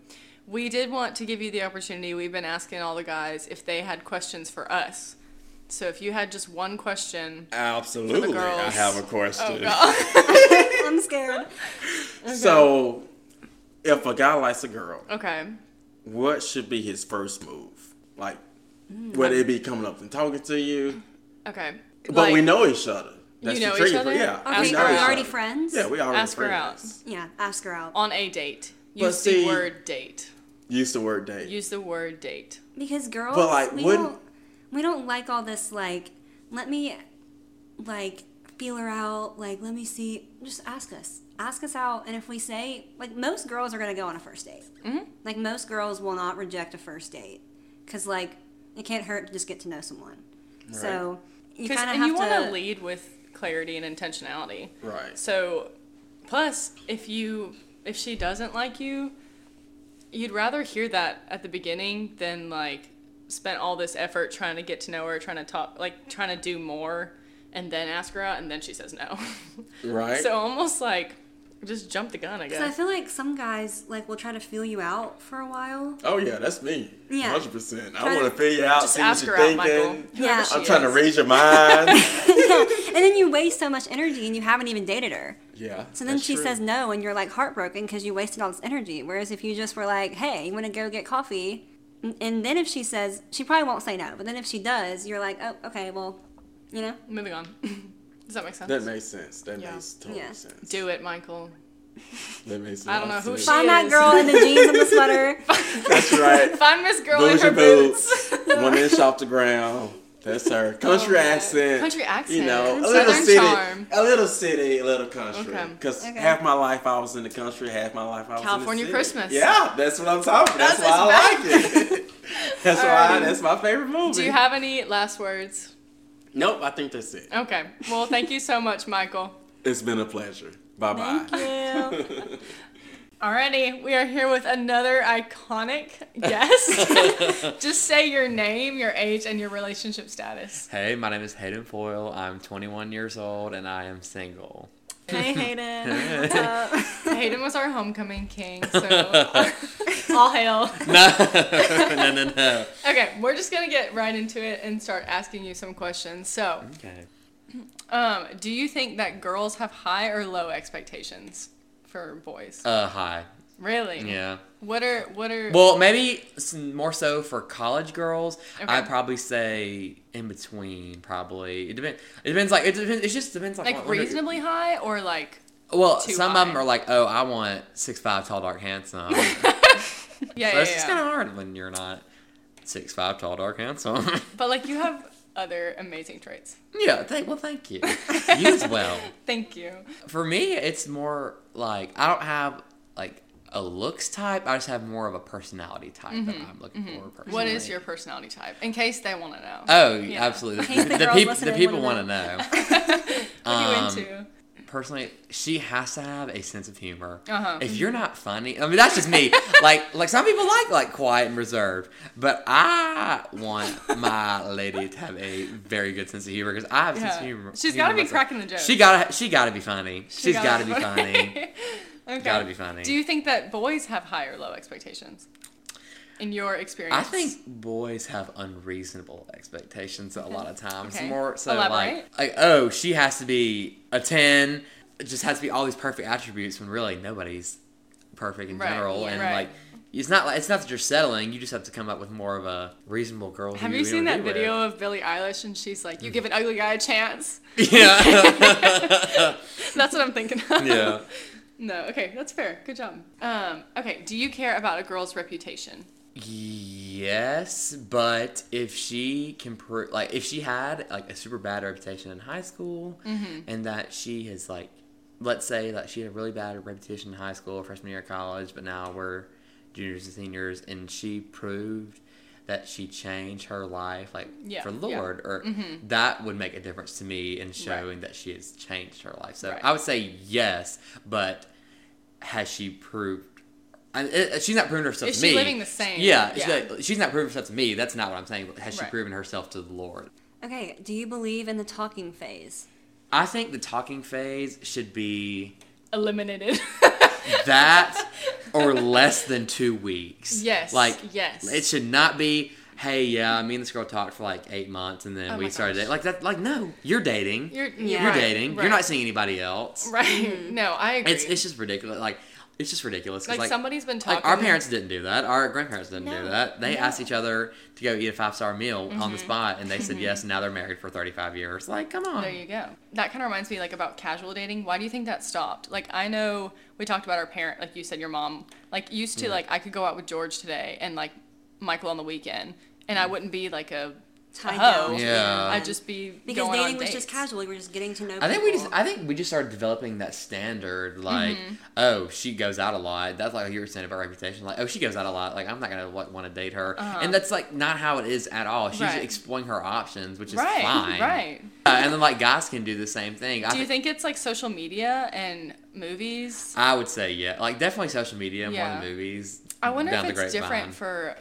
[SPEAKER 1] We did want to give you the opportunity. We've been asking all the guys if they had questions for us. So if you had just one question,
[SPEAKER 6] Absolutely,
[SPEAKER 1] girls.
[SPEAKER 6] I have a question.
[SPEAKER 1] oh god. *laughs*
[SPEAKER 2] I'm scared.
[SPEAKER 6] So, if a guy likes a girl,
[SPEAKER 1] okay.
[SPEAKER 6] what should be his first move? Like, would it be coming up and talking to you?
[SPEAKER 1] Okay.
[SPEAKER 6] But
[SPEAKER 1] Like-
[SPEAKER 6] we know each other. That's
[SPEAKER 1] know
[SPEAKER 6] the
[SPEAKER 1] each other?
[SPEAKER 6] Yeah,
[SPEAKER 2] Okay, are we already friends?
[SPEAKER 6] Yeah, we already
[SPEAKER 1] Ask her out.
[SPEAKER 2] Yeah, ask her out.
[SPEAKER 1] On a date.
[SPEAKER 6] But
[SPEAKER 1] Use the
[SPEAKER 6] see-
[SPEAKER 1] word date.
[SPEAKER 6] Use the word date.
[SPEAKER 1] Use the word date.
[SPEAKER 2] Because girls,
[SPEAKER 6] But, like,
[SPEAKER 2] we
[SPEAKER 6] wouldn't-
[SPEAKER 2] don't we don't like all this like let me like feel her out like let me see just ask us ask us out and if we say like most girls are gonna go on a first date
[SPEAKER 1] Mhm.
[SPEAKER 2] like most girls will not reject a first date because like it can't hurt to just get to know someone so you
[SPEAKER 1] 'Cause-
[SPEAKER 2] kind of
[SPEAKER 1] and
[SPEAKER 2] have
[SPEAKER 1] you
[SPEAKER 2] to
[SPEAKER 1] want to lead with clarity and intentionality.
[SPEAKER 6] Right.
[SPEAKER 1] So, plus, if you if she doesn't like you, you'd rather hear that at the beginning than like spend all this effort trying to get to know her, trying to talk, like trying to do more, and then ask her out, and then she says no. *laughs*
[SPEAKER 6] Right.
[SPEAKER 1] so almost like just jump the gun, I
[SPEAKER 2] because I feel like some guys like will try to feel you out for a while
[SPEAKER 6] oh yeah, that's me.
[SPEAKER 2] Yeah.
[SPEAKER 6] Hundred percent. I want
[SPEAKER 2] to-
[SPEAKER 6] to figure you out, see what you're
[SPEAKER 1] out,
[SPEAKER 6] thinking.
[SPEAKER 2] Yeah.
[SPEAKER 6] I'm trying to raise your *laughs* mind. *laughs*
[SPEAKER 2] and then you waste so much energy and you haven't even dated her
[SPEAKER 6] yeah.
[SPEAKER 2] So then
[SPEAKER 6] that's
[SPEAKER 2] she
[SPEAKER 6] true.
[SPEAKER 2] says no, and you're like heartbroken because you wasted all this energy. Whereas if you just were like, "Hey, you want to go get coffee," and- and then if she says, she probably won't say no. But then if she does, you're like, "Oh, okay, well, you know."
[SPEAKER 1] Moving on. *laughs* Does that make sense?
[SPEAKER 6] That makes sense. That
[SPEAKER 1] Yeah.
[SPEAKER 6] makes total
[SPEAKER 2] Yeah.
[SPEAKER 6] sense.
[SPEAKER 1] Do it, Michael.
[SPEAKER 6] That makes a
[SPEAKER 1] I don't know who
[SPEAKER 6] sense.
[SPEAKER 1] she
[SPEAKER 2] Find that girl in the jeans and the sweater. *laughs*
[SPEAKER 6] That's right.
[SPEAKER 1] Find Miss Girl in
[SPEAKER 6] Bougie
[SPEAKER 1] her
[SPEAKER 6] boots,
[SPEAKER 1] boots. *laughs*
[SPEAKER 6] one inch off the ground. That's her. Oh, country
[SPEAKER 1] Oh,
[SPEAKER 6] accent.
[SPEAKER 1] Country accent.
[SPEAKER 6] You know, a
[SPEAKER 1] Southern
[SPEAKER 6] little city,
[SPEAKER 1] charm.
[SPEAKER 6] a little city, a little country.
[SPEAKER 1] Okay.
[SPEAKER 6] Because
[SPEAKER 2] Okay.
[SPEAKER 6] half my life I was in the country, half my life I was
[SPEAKER 1] California
[SPEAKER 6] in the city.
[SPEAKER 1] Christmas.
[SPEAKER 6] Yeah, that's what I'm talking. That's,
[SPEAKER 1] That's
[SPEAKER 6] why I
[SPEAKER 1] his
[SPEAKER 6] like it. *laughs* that's why.
[SPEAKER 1] Alrighty.
[SPEAKER 6] That's my favorite movie.
[SPEAKER 1] Do you have any last words?
[SPEAKER 6] Nope. I think that's it.
[SPEAKER 1] Okay. Well, thank you so much, Michael.
[SPEAKER 6] It's been a pleasure. Bye bye.
[SPEAKER 2] Thank you. *laughs*
[SPEAKER 1] Alrighty, we are here with another iconic guest. *laughs* Just say your name, your age, and your relationship status.
[SPEAKER 7] Hey, my name is Hayden Foil. I'm 21 years old and I am single.
[SPEAKER 2] hey, Hayden. *laughs* What's up?
[SPEAKER 1] Hayden was our homecoming king, so all hail. *laughs*
[SPEAKER 7] No, *laughs* no, no, no.
[SPEAKER 1] Okay, we're just gonna get right into it and start asking you some questions. So,
[SPEAKER 7] Okay.
[SPEAKER 1] um, do you think that girls have high or low expectations for boys?
[SPEAKER 7] Uh, hi.
[SPEAKER 1] Really?
[SPEAKER 7] Yeah.
[SPEAKER 1] What are what are?
[SPEAKER 7] Well, maybe more so for college girls.
[SPEAKER 1] Okay.
[SPEAKER 7] I'd probably say in between. Probably it depends. It depends. Like it depends. It just depends. Like,
[SPEAKER 1] like
[SPEAKER 7] what- what-
[SPEAKER 1] reasonably high or like
[SPEAKER 7] Well, some
[SPEAKER 1] high?
[SPEAKER 7] of them are like, oh, I want six five, tall, dark, handsome. *laughs* *laughs*
[SPEAKER 1] yeah
[SPEAKER 7] so
[SPEAKER 1] yeah,
[SPEAKER 7] it's
[SPEAKER 1] yeah.
[SPEAKER 7] kind of hard when you're not six five, tall, dark, *laughs* handsome.
[SPEAKER 1] But like you have other amazing traits.
[SPEAKER 7] yeah. Thank. Well, thank you. *laughs* you as well.
[SPEAKER 1] Thank you.
[SPEAKER 7] For me, it's more like I don't have like a looks type. I just have more of a personality type that I'm looking for.
[SPEAKER 1] Mm-hmm. What is your personality type? In case they want to know.
[SPEAKER 7] Oh,
[SPEAKER 1] Yeah.
[SPEAKER 7] absolutely.
[SPEAKER 2] The
[SPEAKER 7] The, peop- the people want to know.
[SPEAKER 1] what are you
[SPEAKER 7] um,
[SPEAKER 1] into?
[SPEAKER 7] Personally, she has to have a sense of humor.
[SPEAKER 1] Uh-huh.
[SPEAKER 7] If you're not funny, I mean that's just me. *laughs* like like some people like like quiet and reserved, but I want my lady to have a very good sense of humor because I have a sense of
[SPEAKER 1] Yeah.
[SPEAKER 7] humor.
[SPEAKER 1] She's got to be
[SPEAKER 7] myself.
[SPEAKER 1] cracking the jokes.
[SPEAKER 7] She gotta she gotta be funny.
[SPEAKER 1] She
[SPEAKER 7] She's gotta be funny. *laughs*
[SPEAKER 1] okay.
[SPEAKER 7] Gotta be funny.
[SPEAKER 1] Do you think that boys have high or low expectations? In your experience,
[SPEAKER 7] I think boys have unreasonable expectations a lot of times.
[SPEAKER 1] Okay.
[SPEAKER 7] More so
[SPEAKER 1] Elaborate.
[SPEAKER 7] like like oh, she has to be a ten. It just has to be all these perfect attributes when really nobody's perfect in
[SPEAKER 1] Right,
[SPEAKER 7] general.
[SPEAKER 2] yeah.
[SPEAKER 7] and
[SPEAKER 1] Right.
[SPEAKER 7] like it's not like it's not that you're settling. You just have to come up with more of a reasonable girl.
[SPEAKER 1] Have you seen that
[SPEAKER 7] be with.
[SPEAKER 1] video of Billie Eilish and she's like, "You give an ugly guy a chance." *laughs*
[SPEAKER 7] Yeah. *laughs*
[SPEAKER 1] That's what I'm thinking. Of.
[SPEAKER 7] yeah. *laughs*
[SPEAKER 1] No. Okay, that's fair. Good job. Um. Okay. Do you care about a girl's reputation?
[SPEAKER 7] Yes, but if she can prove, like, if she had like a super bad reputation in high school,
[SPEAKER 1] Mm-hmm.
[SPEAKER 7] and that she has like, let's say that she had a really bad reputation in high school, freshman year of college, but now we're juniors and seniors, and she proved that she changed her life, like
[SPEAKER 1] Yeah,
[SPEAKER 7] for
[SPEAKER 1] yeah.
[SPEAKER 7] Lord, or that would make a difference to me in showing that she has changed her life. So
[SPEAKER 1] Right.
[SPEAKER 7] I would say yes, but has she proved? And it, she's not proven herself
[SPEAKER 1] Is
[SPEAKER 7] to
[SPEAKER 1] she
[SPEAKER 7] me.
[SPEAKER 1] living the same?
[SPEAKER 7] Yeah,
[SPEAKER 1] Yeah.
[SPEAKER 7] She's, like, she's not proven herself to me. That's not what I'm saying. But has she
[SPEAKER 1] Right.
[SPEAKER 7] proven herself to the Lord?
[SPEAKER 2] Okay, do you believe in the talking phase?
[SPEAKER 7] I think the talking phase should be
[SPEAKER 1] Eliminated. *laughs*
[SPEAKER 7] that *laughs* or less than two weeks.
[SPEAKER 1] Yes,
[SPEAKER 7] Like
[SPEAKER 1] yes.
[SPEAKER 7] It should not be. Hey, yeah, me and this girl talked for like eight months, and then
[SPEAKER 1] Oh
[SPEAKER 7] we started dating. Like that. Like no, you're dating.
[SPEAKER 1] You're
[SPEAKER 2] Yeah.
[SPEAKER 7] You're
[SPEAKER 1] right,
[SPEAKER 7] dating.
[SPEAKER 1] Right.
[SPEAKER 7] You're not seeing anybody else.
[SPEAKER 1] Right. Mm-hmm. No, I agree.
[SPEAKER 7] It's it's just ridiculous. Like it's just ridiculous.
[SPEAKER 1] Like,
[SPEAKER 7] like
[SPEAKER 1] somebody's been talking.
[SPEAKER 7] Like our parents didn't do that. Our grandparents didn't
[SPEAKER 2] No,
[SPEAKER 7] do that. They
[SPEAKER 2] no.
[SPEAKER 7] asked each other to go eat a five star meal on
[SPEAKER 1] Mm-hmm.
[SPEAKER 7] the spot, and they said *laughs* yes. And now they're married for thirty five years. Like, come on.
[SPEAKER 1] There you go. That kind of reminds me like about casual dating. Why do you think that stopped? Like I know we talked about our parent, like you said, your mom, like used to like I could go out with George today and like Michael on the weekend, and I wouldn't be like a, a
[SPEAKER 2] Tied
[SPEAKER 1] hoe.
[SPEAKER 7] Yeah.
[SPEAKER 1] I'd just be
[SPEAKER 2] because
[SPEAKER 1] going
[SPEAKER 2] dating
[SPEAKER 1] on
[SPEAKER 2] was
[SPEAKER 1] dates.
[SPEAKER 2] just casual. We were just getting to know.
[SPEAKER 7] I think we just I think we just started developing that standard like
[SPEAKER 1] Mm-hmm.
[SPEAKER 7] oh she goes out a lot that's like you were saying about reputation like oh she goes out a lot like I'm not gonna like, want to date her and that's like not how it is at all she's
[SPEAKER 1] Uh-huh. Right.
[SPEAKER 7] exploring her options which is
[SPEAKER 1] Right,
[SPEAKER 7] fine
[SPEAKER 1] right.
[SPEAKER 7] Uh, and then like guys can do the same thing I
[SPEAKER 1] Do you
[SPEAKER 7] thi-
[SPEAKER 1] think it's like social media and movies?
[SPEAKER 7] I would say yeah like definitely social media more than movies
[SPEAKER 1] I wonder if it's different
[SPEAKER 7] grapevine.
[SPEAKER 1] for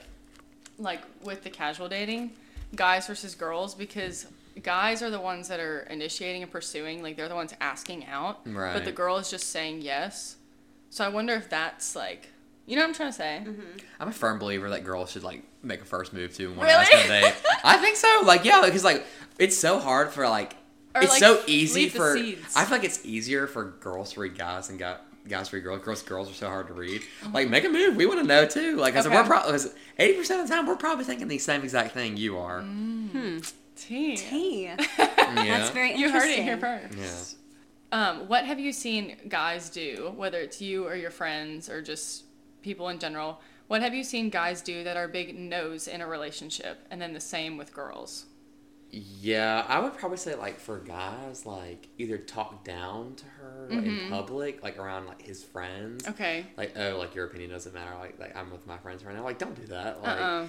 [SPEAKER 1] like with the casual dating, guys versus girls because guys are the ones that are initiating and pursuing, like they're the ones asking out. Right. But the girl is just saying yes. So I wonder if that's like you know what I'm trying to say? Mm-hmm.
[SPEAKER 7] I'm a firm believer that girls should like make a first move too and
[SPEAKER 1] Really?
[SPEAKER 7] want to ask on a date. I think so. Like yeah, because like it's so hard for like
[SPEAKER 1] Or,
[SPEAKER 7] it's
[SPEAKER 1] like,
[SPEAKER 7] so easy for. I feel like it's easier for girls to read guys and got guys to read girls. Girls girls are so hard to read. Like make a move. We want to know too. Like,
[SPEAKER 1] Uh-huh. Okay.
[SPEAKER 7] we're probably eighty percent of the time we're probably thinking the same exact thing you are.
[SPEAKER 1] Mm. Tea.
[SPEAKER 2] Tea. *laughs*
[SPEAKER 7] Yeah.
[SPEAKER 2] That's very
[SPEAKER 1] You heard it
[SPEAKER 2] interesting.
[SPEAKER 1] here first.
[SPEAKER 7] Yeah.
[SPEAKER 1] Um, what have you seen guys do, whether it's you or your friends or just people in general? What have you seen guys do that are big no's in a relationship, and then the same with girls?
[SPEAKER 7] Yeah, I would probably say like for guys, like either talk down to her like, in public, like around like his friends.
[SPEAKER 1] Mm-hmm. Okay.
[SPEAKER 7] Like oh, like your opinion doesn't matter. Like like I'm with my friends right now. Like don't do that. Like
[SPEAKER 1] Uh-uh.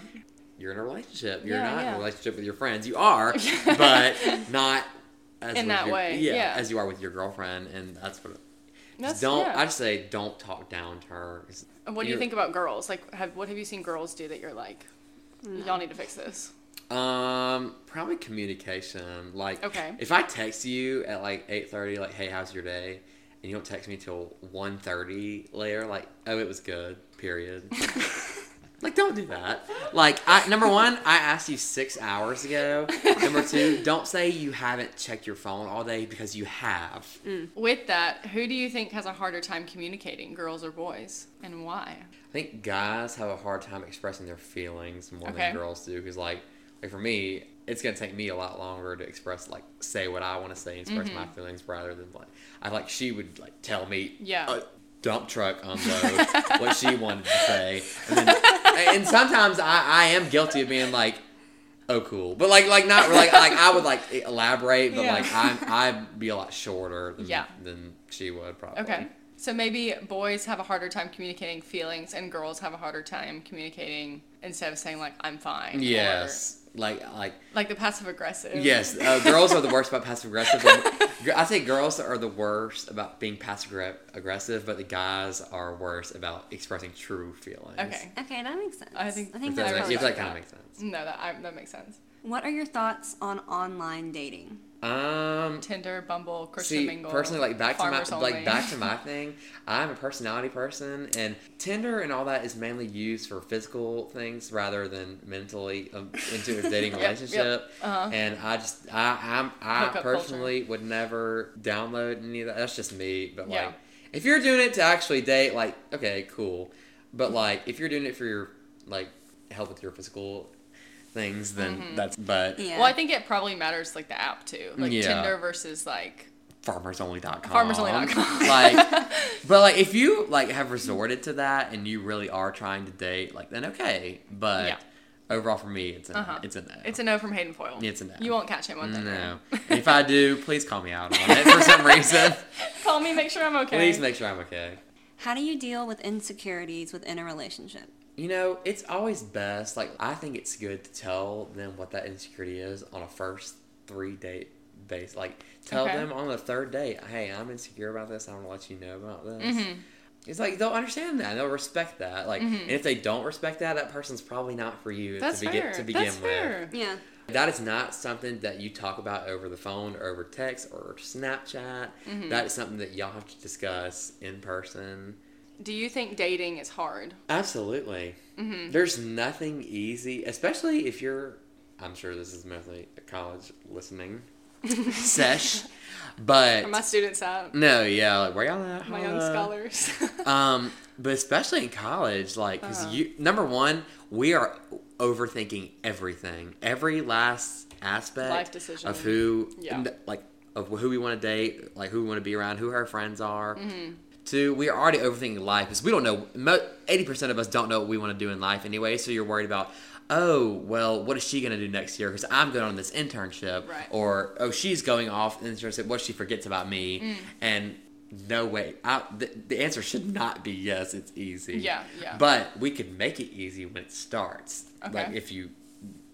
[SPEAKER 7] you're in a relationship. You're
[SPEAKER 1] Yeah,
[SPEAKER 7] not in a relationship with your friends. You are, *laughs* but not as
[SPEAKER 1] In that
[SPEAKER 7] your-
[SPEAKER 1] way,
[SPEAKER 7] Yeah,
[SPEAKER 1] yeah.
[SPEAKER 7] as you are with your girlfriend, and that's what.
[SPEAKER 1] That's,
[SPEAKER 7] don't.
[SPEAKER 1] yeah.
[SPEAKER 7] I just say don't talk down to her.
[SPEAKER 1] And what do you think about girls? Like, have what have you seen girls do that you're like, y'all need to fix this?
[SPEAKER 7] Um, probably communication. Like,
[SPEAKER 1] Okay.
[SPEAKER 7] if I text you at like eight thirty, like, "Hey, how's your day?" and you don't text me till 1.30 later, like, "Oh, it was good." Period. *laughs* like, don't do that. Like, I number one, I asked you six hours ago. Number two, don't say you haven't checked your phone all day because you have.
[SPEAKER 1] With that, who do you think has a harder time communicating, girls or boys, and why?
[SPEAKER 7] I think guys have a hard time expressing their feelings more
[SPEAKER 1] Okay.
[SPEAKER 7] than girls do because like like for me it's gonna take me a lot longer to express like say what I want to say and express my feelings rather than like I like she would like tell me
[SPEAKER 1] Mm-hmm. Yeah.
[SPEAKER 7] uh, dump truck *laughs* unload what she wanted to say and, then, and sometimes I, I am guilty of being like oh cool but like like not like like I would like elaborate but
[SPEAKER 1] Yeah.
[SPEAKER 7] like I'm I'd be a lot shorter than,
[SPEAKER 1] Yeah.
[SPEAKER 7] than she would probably
[SPEAKER 1] Okay. So maybe boys have a harder time communicating feelings, and girls have a harder time communicating instead of saying like "I'm fine."
[SPEAKER 7] yes like like
[SPEAKER 1] like the passive aggressive.
[SPEAKER 7] Yes, uh, girls are the worst about passive aggressive. *laughs* I think girls are the worst about being passive aggressive, but the guys are worse about expressing true feelings.
[SPEAKER 1] Okay.
[SPEAKER 2] Okay, that makes sense.
[SPEAKER 1] I think-
[SPEAKER 2] I think
[SPEAKER 7] If
[SPEAKER 2] that's
[SPEAKER 7] that,
[SPEAKER 1] I
[SPEAKER 7] if
[SPEAKER 1] respect
[SPEAKER 7] that kind of makes sense.
[SPEAKER 1] No, that I, that makes sense.
[SPEAKER 2] What are your thoughts on online dating?
[SPEAKER 7] Um,
[SPEAKER 1] Tinder, Bumble, Christian
[SPEAKER 7] see,
[SPEAKER 1] Mingle.
[SPEAKER 7] personally, like back to my
[SPEAKER 1] Only.
[SPEAKER 7] like back to my thing. I'm a personality person, and Tinder and all that is mainly used for physical things rather than mentally um, into a dating *laughs*
[SPEAKER 1] Yep,
[SPEAKER 7] relationship.
[SPEAKER 1] Uh-huh.
[SPEAKER 7] And I just I I'm I
[SPEAKER 1] Hookup
[SPEAKER 7] personally would never download any of that. That's just me. But
[SPEAKER 1] Yeah.
[SPEAKER 7] like, if you're doing it to actually date, like, okay, cool. But like, if you're doing it for your like help with your physical things, then
[SPEAKER 1] Mm-hmm.
[SPEAKER 7] that's. But
[SPEAKER 2] Yeah.
[SPEAKER 1] Well, I think it probably matters like the app too, like
[SPEAKER 7] Yeah.
[SPEAKER 1] Tinder versus like
[SPEAKER 7] farmersonly.com.
[SPEAKER 1] Farmersonly.com. *laughs*
[SPEAKER 7] like, *laughs* but like if you like have resorted to that and you really are trying to date, like then okay. But
[SPEAKER 1] Yeah.
[SPEAKER 7] overall, for me, it's a
[SPEAKER 1] Uh-huh.
[SPEAKER 7] it's a no.
[SPEAKER 1] it's a no from Hayden Foil.
[SPEAKER 7] It's a no.
[SPEAKER 1] You won't catch him on Tinder.
[SPEAKER 7] no. *laughs* If I do, please call me out on it for some reason.
[SPEAKER 1] Call me, make sure I'm okay.
[SPEAKER 7] Please make sure I'm okay.
[SPEAKER 2] How do you deal with insecurities within a relationship?
[SPEAKER 7] You know, it's always best. Like, I think it's good to tell them what that insecurity is on a first three date base. Like, tell
[SPEAKER 1] Okay.
[SPEAKER 7] them on the third date, hey, I'm insecure about this. I want to let you know about this.
[SPEAKER 1] Mm-hmm.
[SPEAKER 7] It's like they'll understand that. They'll respect that. Like, and if they don't respect that, that person's probably not for you
[SPEAKER 1] That's
[SPEAKER 7] to begin
[SPEAKER 1] fair.
[SPEAKER 7] to begin
[SPEAKER 1] That's
[SPEAKER 7] with.
[SPEAKER 1] fair.
[SPEAKER 2] Yeah.
[SPEAKER 7] That is not something that you talk about over the phone or over text or Snapchat.
[SPEAKER 1] Mm-hmm.
[SPEAKER 7] That is something that y'all have to discuss in person.
[SPEAKER 1] Do you think dating is hard?
[SPEAKER 7] Absolutely.
[SPEAKER 1] Mm-hmm.
[SPEAKER 7] There's nothing easy, especially if you're. I'm sure this is mostly a college listening. *laughs* sesh. But
[SPEAKER 1] Are my students out?
[SPEAKER 7] no, yeah, like where y'all at?
[SPEAKER 1] My young scholars. *laughs*
[SPEAKER 7] Um, but especially in college, like, because
[SPEAKER 1] Uh-huh.
[SPEAKER 7] you number one, we are overthinking everything, every last aspect
[SPEAKER 1] Life decision.
[SPEAKER 7] of who,
[SPEAKER 1] Yeah.
[SPEAKER 7] like, of who we want to date, like who we want to be around, who our friends are.
[SPEAKER 1] Mm-hmm.
[SPEAKER 7] Two, we are already overthinking life because we don't know. Eighty percent of us don't know what we want to do in life anyway. So you're worried about, oh, well, what is she gonna do next year? Because I'm going on this internship,
[SPEAKER 1] Right.
[SPEAKER 7] or oh, she's going off internship. What she forgets about me?
[SPEAKER 1] Mm.
[SPEAKER 7] And no way. I, the, the answer should not be yes. It's easy.
[SPEAKER 1] Yeah, yeah.
[SPEAKER 7] But we can make it easy when it starts. Like
[SPEAKER 1] Okay. Mm-hmm.
[SPEAKER 7] if you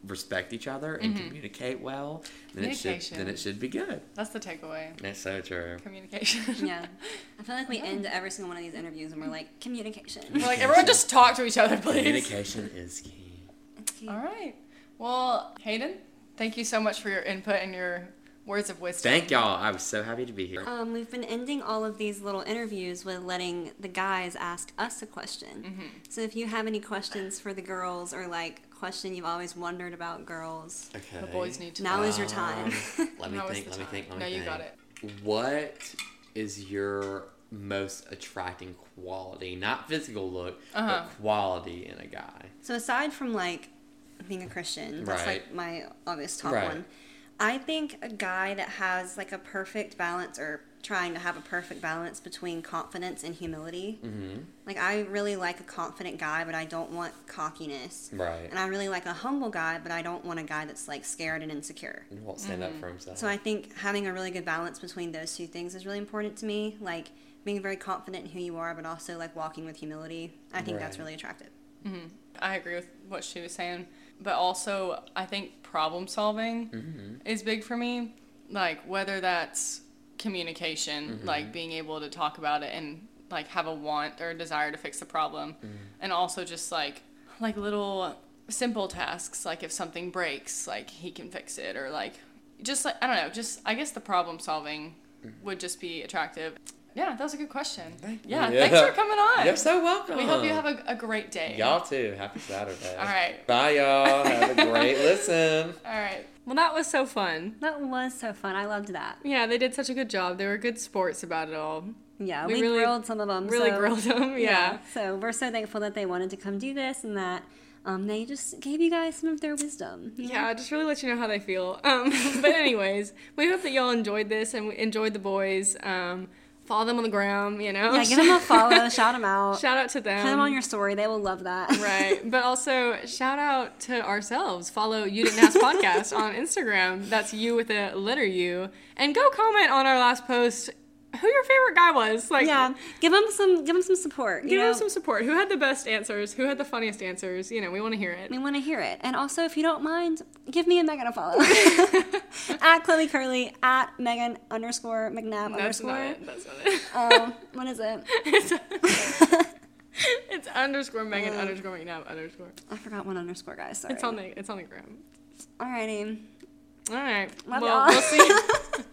[SPEAKER 7] respect each other and communicate well, then it should then it should be good.
[SPEAKER 1] That's the takeaway.
[SPEAKER 7] That's so true.
[SPEAKER 1] Communication.
[SPEAKER 2] Yeah. I feel like we end every single one of these interviews and we're like, communication.
[SPEAKER 1] We're like, everyone just talk to each other, please.
[SPEAKER 7] Communication is key.
[SPEAKER 2] It's key.
[SPEAKER 1] All right. Well, Hayden, thank you so much for your input and your words of wisdom.
[SPEAKER 7] Thank y'all. I was so happy to be here.
[SPEAKER 2] Um, we've been ending all of these little interviews with letting the guys ask us a question.
[SPEAKER 1] Mm-hmm.
[SPEAKER 2] So if you have any questions for the girls or like question you've always wondered about girls,
[SPEAKER 7] Okay.
[SPEAKER 1] The boys need to.
[SPEAKER 2] now
[SPEAKER 1] know.
[SPEAKER 2] is your time.
[SPEAKER 7] Um, *laughs* let me
[SPEAKER 1] Now
[SPEAKER 7] think.
[SPEAKER 1] the
[SPEAKER 7] Let me think. Let me
[SPEAKER 1] No, you got it.
[SPEAKER 7] What is your most attracting quality? Not physical look,
[SPEAKER 1] Uh-huh.
[SPEAKER 7] but quality in a guy.
[SPEAKER 2] so aside from like being a Christian, that's
[SPEAKER 7] Right.
[SPEAKER 2] like my obvious top
[SPEAKER 7] Right.
[SPEAKER 2] one. I think a guy that has like a perfect balance or trying to have a perfect balance between confidence and humility.
[SPEAKER 7] Mm-hmm.
[SPEAKER 2] Like I really like a confident guy, but I don't want cockiness.
[SPEAKER 7] Right.
[SPEAKER 2] And I really like a humble guy, but I don't want a guy that's like scared and insecure.
[SPEAKER 7] And won't stand
[SPEAKER 1] Mm-hmm.
[SPEAKER 7] up for himself.
[SPEAKER 2] So I think having a really good balance between those two things is really important to me. Like being very confident in who you are, but also like walking with humility. I think that's really attractive.
[SPEAKER 1] I agree with what she was saying, but also I think problem solving
[SPEAKER 7] Mm-hmm.
[SPEAKER 1] is big for me. Like whether that's communication,
[SPEAKER 7] Mm-hmm.
[SPEAKER 1] like being able to talk about it and like have a want or a desire to fix the problem,
[SPEAKER 7] Mm-hmm.
[SPEAKER 1] and also just like like little simple tasks, like if something breaks, like he can fix it, or like just like I don't know, just I guess the problem solving
[SPEAKER 7] Mm-hmm.
[SPEAKER 1] would just be attractive. Yeah, that was a good question.
[SPEAKER 7] Thank
[SPEAKER 1] yeah,
[SPEAKER 7] you.
[SPEAKER 1] thanks for coming on.
[SPEAKER 7] You're so welcome.
[SPEAKER 1] we hope you have a, a great day.
[SPEAKER 7] Y'all too. Happy Saturday.
[SPEAKER 1] All right.
[SPEAKER 7] Bye, y'all. *laughs* Have a great listen.
[SPEAKER 1] All right. Well, that was so fun.
[SPEAKER 2] That was so fun. I loved that.
[SPEAKER 1] Yeah, they did such a good job. They were good sports about it all.
[SPEAKER 2] Yeah,
[SPEAKER 1] We
[SPEAKER 2] we,
[SPEAKER 1] really-
[SPEAKER 2] grilled some of them.
[SPEAKER 1] Really
[SPEAKER 2] so,
[SPEAKER 1] grilled them. Yeah.
[SPEAKER 2] So we're so thankful that they wanted to come do this and that um, they just gave you guys some of their wisdom. you know?
[SPEAKER 1] Yeah, just really let you know how they feel. Um, *laughs* but anyways, we hope that y'all enjoyed this and enjoyed the boys. Um, follow them on the gram, you know.
[SPEAKER 2] Yeah, give them a *laughs* follow, shout them out,
[SPEAKER 1] Shout out to them.
[SPEAKER 2] put them on your story. They will love that. *laughs*
[SPEAKER 1] right. But also shout out to ourselves. Follow You Didn't Ask Podcast on Instagram. That's you with a letter U. And go comment on our last post who your favorite guy was. Like
[SPEAKER 2] Yeah, give them some, give them some support. You
[SPEAKER 1] Give us some support. Who had the best answers? Who had the funniest answers? You know, we want to hear it.
[SPEAKER 2] We want to hear it. And also, if you don't mind, give me and Megan a follow. *laughs* at Chloe Curlee, at Megan underscore McNabb
[SPEAKER 1] That's
[SPEAKER 2] underscore.
[SPEAKER 1] not it. That's not it.
[SPEAKER 2] Um, what is it?
[SPEAKER 1] it's *laughs* underscore Megan underscore McNabb underscore.
[SPEAKER 2] I forgot one underscore, guys. Sorry.
[SPEAKER 1] It's on the it's on the gram.
[SPEAKER 2] Alrighty.
[SPEAKER 1] All right.
[SPEAKER 2] Love
[SPEAKER 1] well,
[SPEAKER 2] y'all.
[SPEAKER 1] we'll see. *laughs*